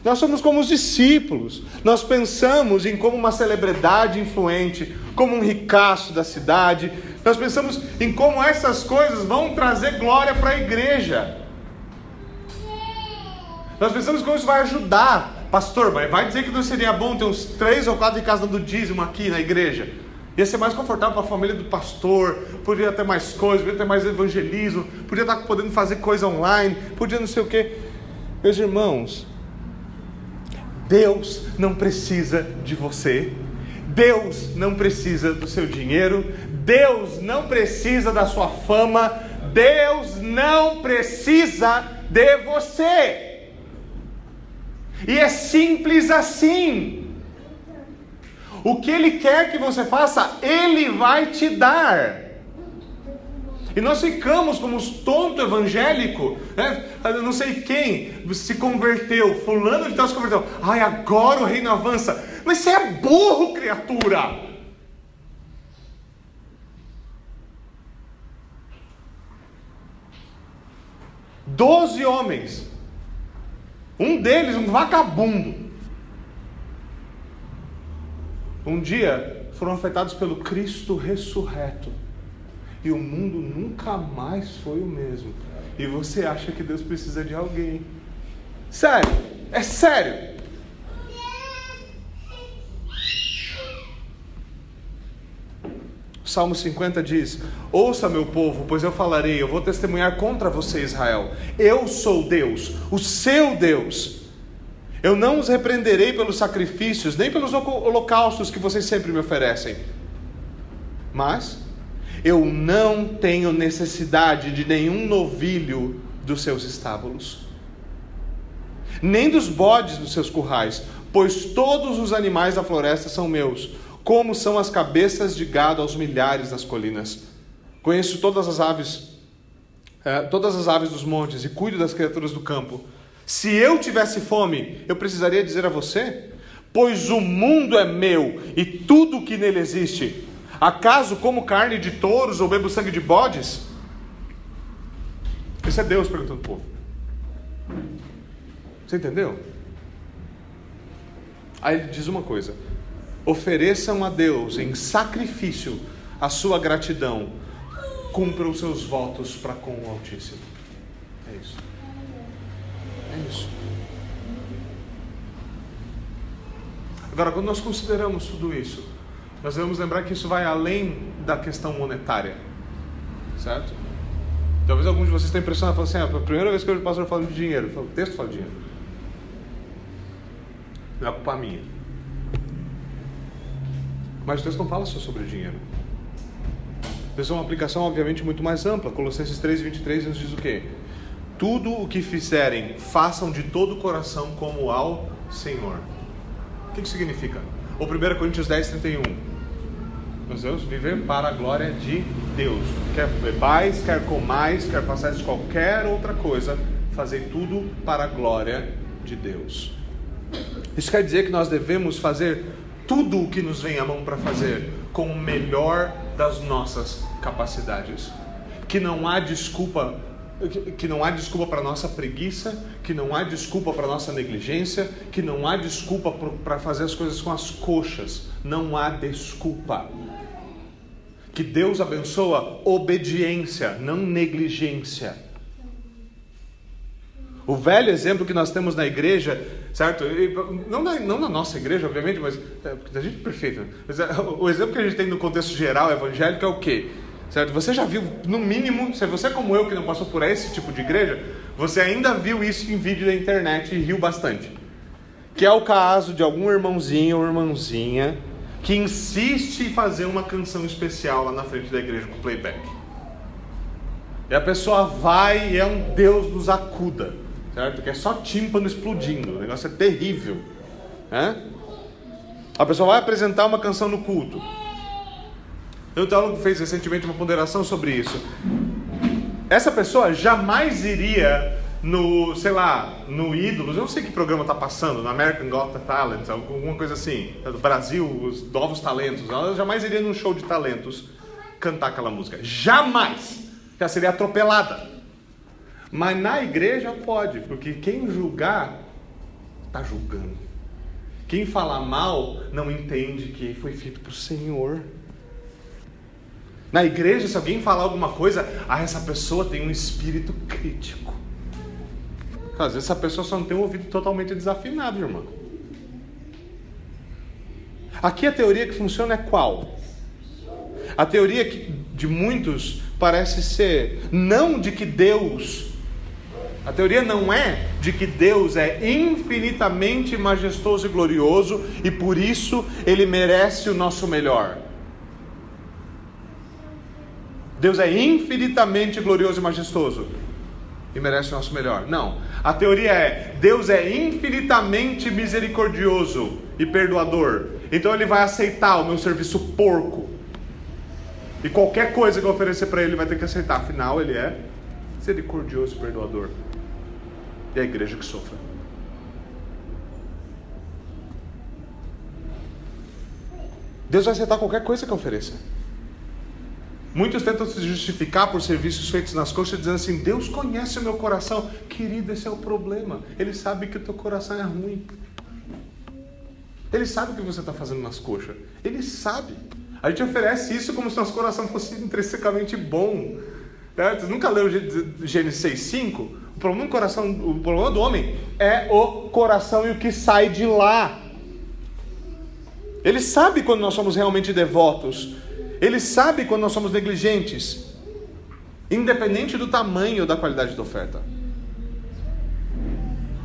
Nós somos como os discípulos. Nós pensamos em como uma celebridade influente, como um ricaço da cidade. Nós pensamos em como essas coisas vão trazer glória para a igreja. Nós pensamos como isso vai ajudar Pastor, mas vai dizer que não seria bom ter uns três ou quatro em casa do dízimo aqui na igreja? Ia ser mais confortável para a família do pastor, podia ter mais coisas, podia ter mais evangelismo, podia estar podendo fazer coisa online, podia não sei o quê. Meus irmãos, Deus não precisa de você, Deus não precisa do seu dinheiro, Deus não precisa da sua fama, Deus não precisa de você. E é simples assim. O que Ele quer que você faça, Ele vai te dar. E nós ficamos como os tonto evangélico, né? Não sei quem se converteu, fulano de tal se converteu. Ai, agora o reino avança. Mas você é burro, criatura. Doze homens. Um deles, um vagabundo um dia foram afetados pelo Cristo ressurreto. E o mundo nunca mais foi o mesmo. E você acha que Deus precisa de alguém. Sério, é sério. O Salmo 50 diz: Ouça, meu povo, pois eu falarei, eu vou testemunhar contra você, Israel. Eu sou Deus, o seu Deus. Eu não os repreenderei pelos sacrifícios, nem pelos holocaustos que vocês sempre me oferecem. Mas eu não tenho necessidade de nenhum novilho dos seus estábulos, nem dos bodes dos seus currais, pois todos os animais da floresta são meus, como são as cabeças de gado aos milhares nas colinas. Conheço todas as aves, eh, todas as aves dos montes e cuido das criaturas do campo. Se eu tivesse fome, eu precisaria dizer a você? Pois o mundo é meu e tudo o que nele existe. Acaso como carne de touros ou bebo sangue de bodes? Isso é Deus perguntando ao povo. Você entendeu? Aí ele diz uma coisa: ofereçam a Deus em sacrifício a sua gratidão, cumpram seus votos para com o Altíssimo. É isso. É isso. Agora, quando nós consideramos tudo isso, nós devemos lembrar que isso vai além da questão monetária, certo? Talvez alguns de vocês tenham impressionado, falando assim, ah, a primeira vez que eu vejo o pastor falando de dinheiro, o texto fala de dinheiro. Não é culpa minha. Mas o texto não fala só sobre dinheiro. Isso é uma aplicação, obviamente, muito mais ampla. Colossenses 3, 23 nos diz o quê? Tudo o que fizerem, façam de todo o coração como ao Senhor. O que significa? O 1 Coríntios 10, 31. Nós devemos viver para a glória de Deus. Quer bebais, quer comais, quer façais qualquer outra coisa, fazer tudo para a glória de Deus. Isso quer dizer que nós devemos fazer tudo o que nos vem à mão para fazer com o melhor das nossas capacidades. Que não há desculpa que não há desculpa para nossa preguiça, que não há desculpa para nossa negligência, que não há desculpa para fazer as coisas com as coxas. Não há desculpa. Que Deus abençoa obediência, não negligência. O velho exemplo que nós temos na igreja, certo? Não na, não na nossa igreja, obviamente, mas é, a gente é perfeito. Mas, é, o exemplo que a gente tem no contexto geral evangélico é o quê? Certo? Você já viu, no mínimo, se você como eu que não passou por esse tipo de igreja, você ainda viu isso em vídeo da internet e riu bastante. Que é o caso de algum irmãozinho ou irmãzinha que insiste em fazer uma canção especial lá na frente da igreja com playback. E a pessoa vai e é um Deus nos acuda, certo? Que é só tímpano explodindo, o negócio é terrível. Né? A pessoa vai apresentar uma canção no culto. Um teólogo fez recentemente uma ponderação sobre isso. Essa pessoa jamais iria no, sei lá, no Ídolos, eu não sei que programa está passando, no American Got Talent, alguma coisa assim, do Brasil, os novos talentos. Ela jamais iria num show de talentos cantar aquela música. Jamais! Já seria atropelada. Mas na igreja pode, porque quem julgar, está julgando. Quem falar mal não entende que foi feito para o Senhor. Na igreja, se alguém falar alguma coisa, ah, essa pessoa tem um espírito crítico. Às vezes essa pessoa só não tem um ouvido totalmente desafinado, irmão. Aqui a teoria que funciona é qual? A teoria de muitos parece ser não de que Deus a teoria não é de que Deus é infinitamente majestoso e glorioso e por isso ele merece o nosso melhor. Deus é infinitamente glorioso e majestoso e merece o nosso melhor. Não. A teoria é: Deus é infinitamente misericordioso e perdoador. Então ele vai aceitar o meu serviço porco. E qualquer coisa que eu oferecer para ele vai ter que aceitar. Afinal, ele é misericordioso e perdoador e a igreja que sofra. Deus vai aceitar qualquer coisa que ofereça. Muitos tentam se justificar por serviços feitos nas coxas, dizendo assim: Deus conhece o meu coração. Querido, esse é o problema. Ele sabe que o teu coração é ruim. Ele sabe o que você está fazendo nas coxas. Ele sabe. A gente oferece isso como se nosso coração fosse intrinsecamente bom. Certo? Nunca leu Gênesis 6,5? problema do coração, o problema do homem é o coração e o que sai de lá. Ele sabe quando nós somos realmente devotos. Ele sabe quando nós somos negligentes. Independente do tamanho ou da qualidade da oferta.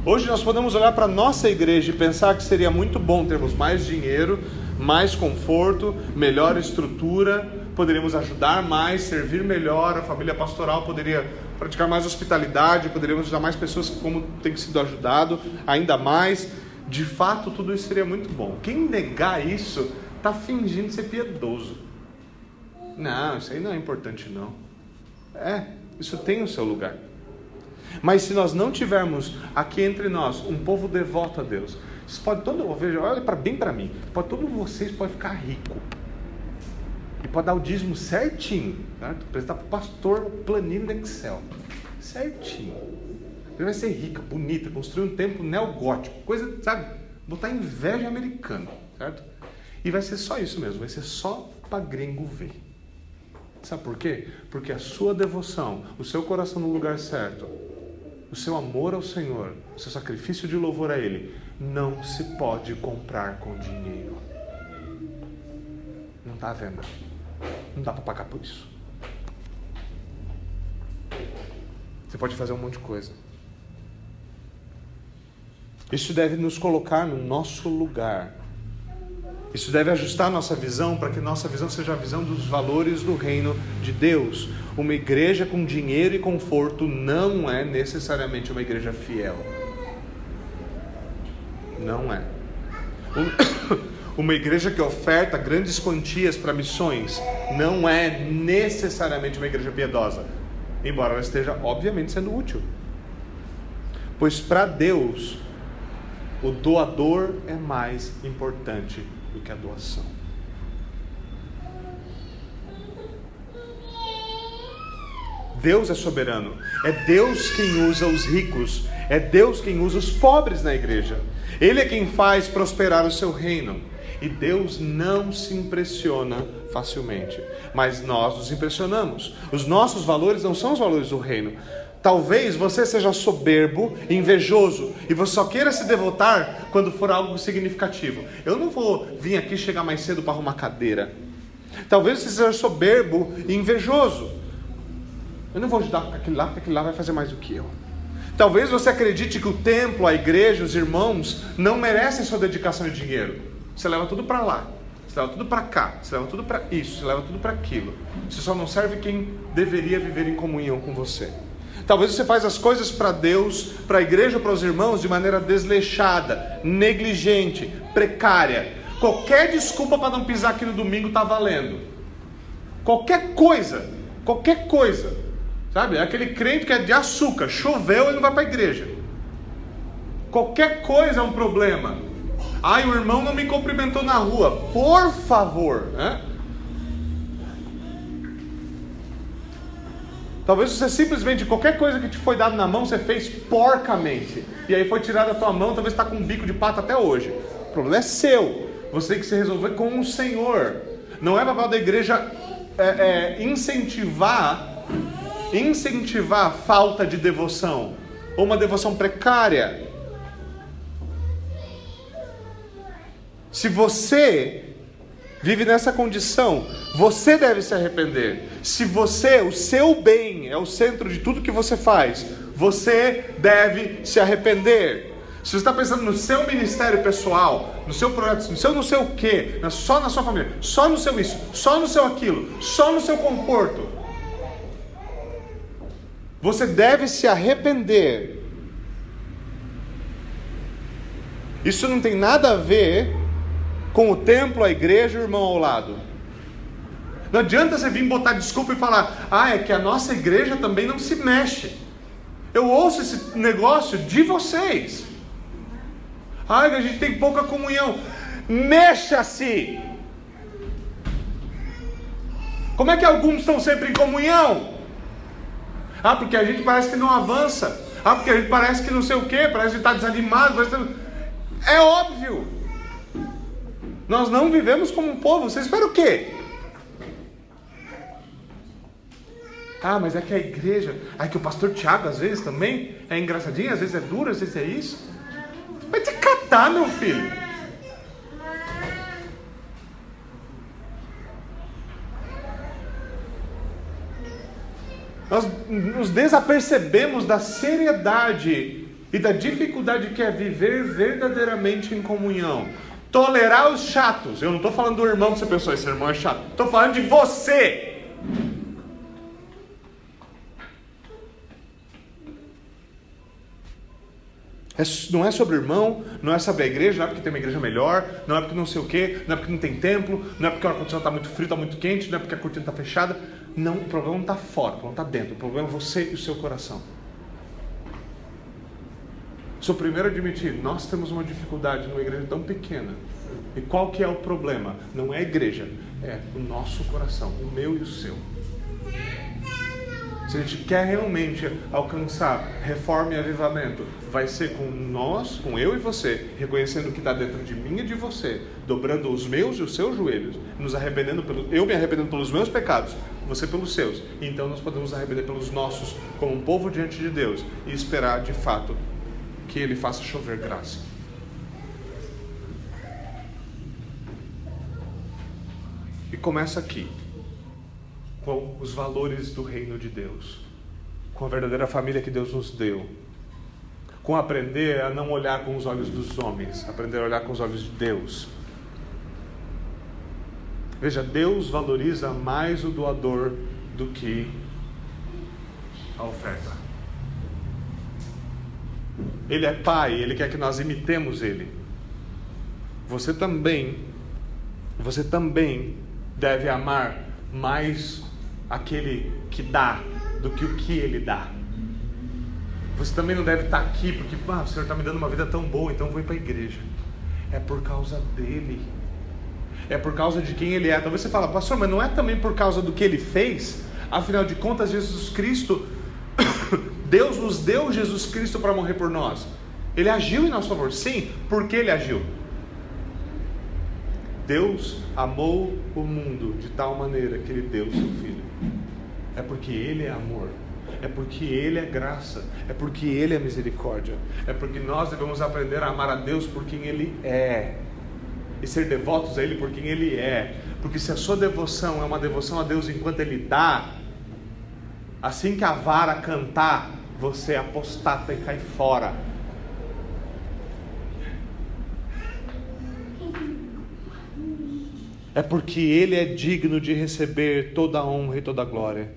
Hoje nós podemos olhar para a nossa igreja e pensar que seria muito bom termos mais dinheiro, mais conforto, melhor estrutura, poderíamos ajudar mais, servir melhor, a família pastoral poderia praticar mais hospitalidade, poderíamos ajudar mais pessoas como tem sido ajudado, ainda mais. De fato, tudo isso seria muito bom. Quem negar isso está fingindo ser piedoso. Não, isso aí não é importante não. É, isso tem o seu lugar. Mas se nós não tivermos aqui entre nós um povo devoto a Deus, podem todo, veja, olha para bem para mim, pode todos vocês pode ficar rico e pode dar o dízimo certinho, certo? apresentar para o pastor o planinho do Excel, certinho. Ele vai ser rica, bonita, construir um templo neogótico, coisa, sabe? Botar inveja americana, certo? E vai ser só isso mesmo, vai ser só para gringo ver. Sabe por quê? Porque a sua devoção, o seu coração no lugar certo, o seu amor ao Senhor, o seu sacrifício de louvor a Ele, não se pode comprar com dinheiro. Não está à venda. Não dá para pagar por isso. Você pode fazer um monte de coisa. Isso deve nos colocar no nosso lugar. Isso deve ajustar nossa visão para que nossa visão seja a visão dos valores do reino de Deus. Uma igreja com dinheiro e conforto não é necessariamente uma igreja fiel. Não é. Uma igreja que oferta grandes quantias para missões não é necessariamente uma igreja piedosa, embora ela esteja, obviamente, sendo útil. Pois para Deus, o doador é mais importante do que a doação. Deus é soberano. É Deus quem usa os ricos. É Deus quem usa os pobres na igreja. Ele é quem faz prosperar o seu reino. E Deus não se impressiona facilmente, mas nós nos impressionamos. Os nossos valores não são os valores do reino. Talvez você seja soberbo, invejoso e você só queira se devotar quando for algo significativo. Eu não vou vir aqui chegar mais cedo para arrumar cadeira. Talvez você seja soberbo e invejoso. Eu não vou ajudar com aquele lá, porque aquele lá vai fazer mais do que eu. Talvez você acredite que o templo, a igreja, os irmãos não merecem sua dedicação e dinheiro. Você leva tudo para lá, você leva tudo para cá, você leva tudo para isso, você leva tudo para aquilo. Você só não serve quem deveria viver em comunhão com você. Talvez você faz as coisas para Deus, para a igreja, para os irmãos de maneira desleixada, negligente, precária. Qualquer desculpa para não pisar aqui no domingo está valendo. Qualquer coisa, qualquer coisa. Sabe? É aquele crente que é de açúcar, choveu e não vai para a igreja. Qualquer coisa é um problema. Ai, o irmão não me cumprimentou na rua. Por favor, né? Talvez você simplesmente, qualquer coisa que te foi dado na mão, você fez porcamente. E aí foi tirado da tua mão, talvez está com um bico de pato até hoje. O problema é seu. Você tem que se resolver com o Senhor. Não é papel da igreja é, é, incentivar, incentivar a falta de devoção. Ou uma devoção precária. Se você vive nessa condição, Você deve se arrepender. Se você, o seu bem é o centro de tudo que você faz, você deve se arrepender. Se você está pensando no seu ministério pessoal, no seu projeto, no seu não sei o quê, só na sua família, só no seu isso, só no seu aquilo, só no seu conforto, você deve se arrepender. Isso não tem nada a ver com o templo, a igreja e o irmão ao lado. Não adianta você vir botar desculpa e falar, ah, é que a nossa igreja também não se mexe. Eu ouço esse negócio de vocês. Ai, a gente tem pouca comunhão. Mexa-se! Como é que alguns estão sempre em comunhão? Ah, porque a gente parece que não avança. Ah, porque a gente parece que não sei o quê, parece que está desanimado. Que... É óbvio. Nós não vivemos como um povo. Você espera o quê? Ah, mas é que a igreja. Ah, que o pastor Tiago às vezes também é engraçadinho, às vezes é duro, às vezes é isso. Vai te catar, meu filho. Nós nos desapercebemos da seriedade e da dificuldade que é viver verdadeiramente em comunhão. Tolerar os chatos. Eu não estou falando do irmão que você pensou, esse irmão é chato. Estou falando de você. É, não é sobre irmão, não é sobre a igreja, não é porque tem uma igreja melhor, não é porque não sei o quê, não é porque não tem templo, não é porque o ar-condicionado está muito frio, está muito quente, não é porque a cortina está fechada. Não, o problema não está fora, o problema está dentro. O problema é você e o seu coração. Sou o primeiro admitir, nós temos uma dificuldade numa igreja tão pequena. E qual que é o problema? Não é a igreja, é o nosso coração, o meu e o seu. Se a gente quer realmente alcançar reforma e avivamento, vai ser com nós, com eu e você, reconhecendo o que está dentro de mim e de você, dobrando os meus e os seus joelhos, nos arrependendo pelo, eu me arrependendo pelos meus pecados, você pelos seus. Então nós podemos arrepender pelos nossos, como um povo diante de Deus, e esperar de fato que Ele faça chover graça. E começa aqui com os valores do reino de Deus, com a verdadeira família que Deus nos deu, com aprender a não olhar com os olhos dos homens, aprender a olhar com os olhos de Deus. Veja, Deus valoriza mais o doador do que a oferta. Ele é pai, ele quer que nós imitemos ele. Você também, você também deve amar mais aquele que dá do que o que ele dá. Você também não deve estar aqui porque ah, o Senhor está me dando uma vida tão boa, então vou ir para a igreja. É por causa dele. É por causa de quem ele é. Talvez você fale, pastor, mas não é também por causa do que ele fez? Afinal de contas, Jesus Cristo, Deus nos deu Jesus Cristo para morrer por nós. Ele agiu em nosso favor. Sim, por que ele agiu? Deus amou o mundo de tal maneira que ele deu o seu filho. É porque ele é amor. É porque Ele é graça, é porque Ele é misericórdia, é porque nós devemos aprender a amar a Deus por quem Ele é e ser devotos a Ele por quem Ele é. Porque se a sua devoção é uma devoção a Deus enquanto Ele dá, assim que a vara cantar, você apostata e cai fora. é porque Ele é digno de receber toda a honra e toda a glória.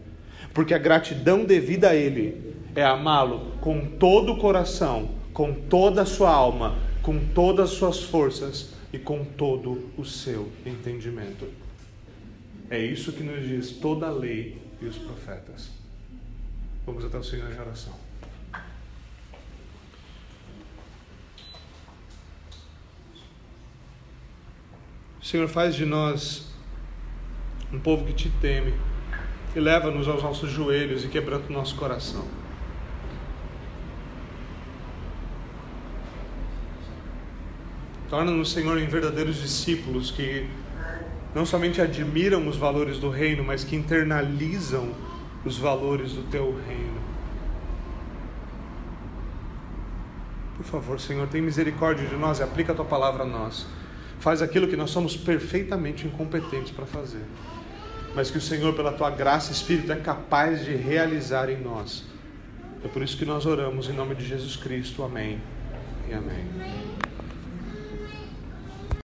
Porque a gratidão devida a Ele é amá-lo com todo o coração, com toda a sua alma, com todas as suas forças e com todo o seu entendimento. É isso que nos diz toda a lei e os profetas. Vamos até o Senhor em oração. Senhor, faz de nós um povo que te teme e leva-nos aos nossos joelhos e quebranta o nosso coração. Torna-nos, Senhor, em verdadeiros discípulos que não somente admiram os valores do reino, mas que internalizam os valores do teu reino. Por favor, Senhor, tem misericórdia de nós e aplica a tua palavra a nós faz aquilo que nós somos perfeitamente incompetentes para fazer. mas que o Senhor, pela tua graça e Espírito, é capaz de realizar em nós. É por isso que nós oramos em nome de Jesus Cristo. Amém e amém.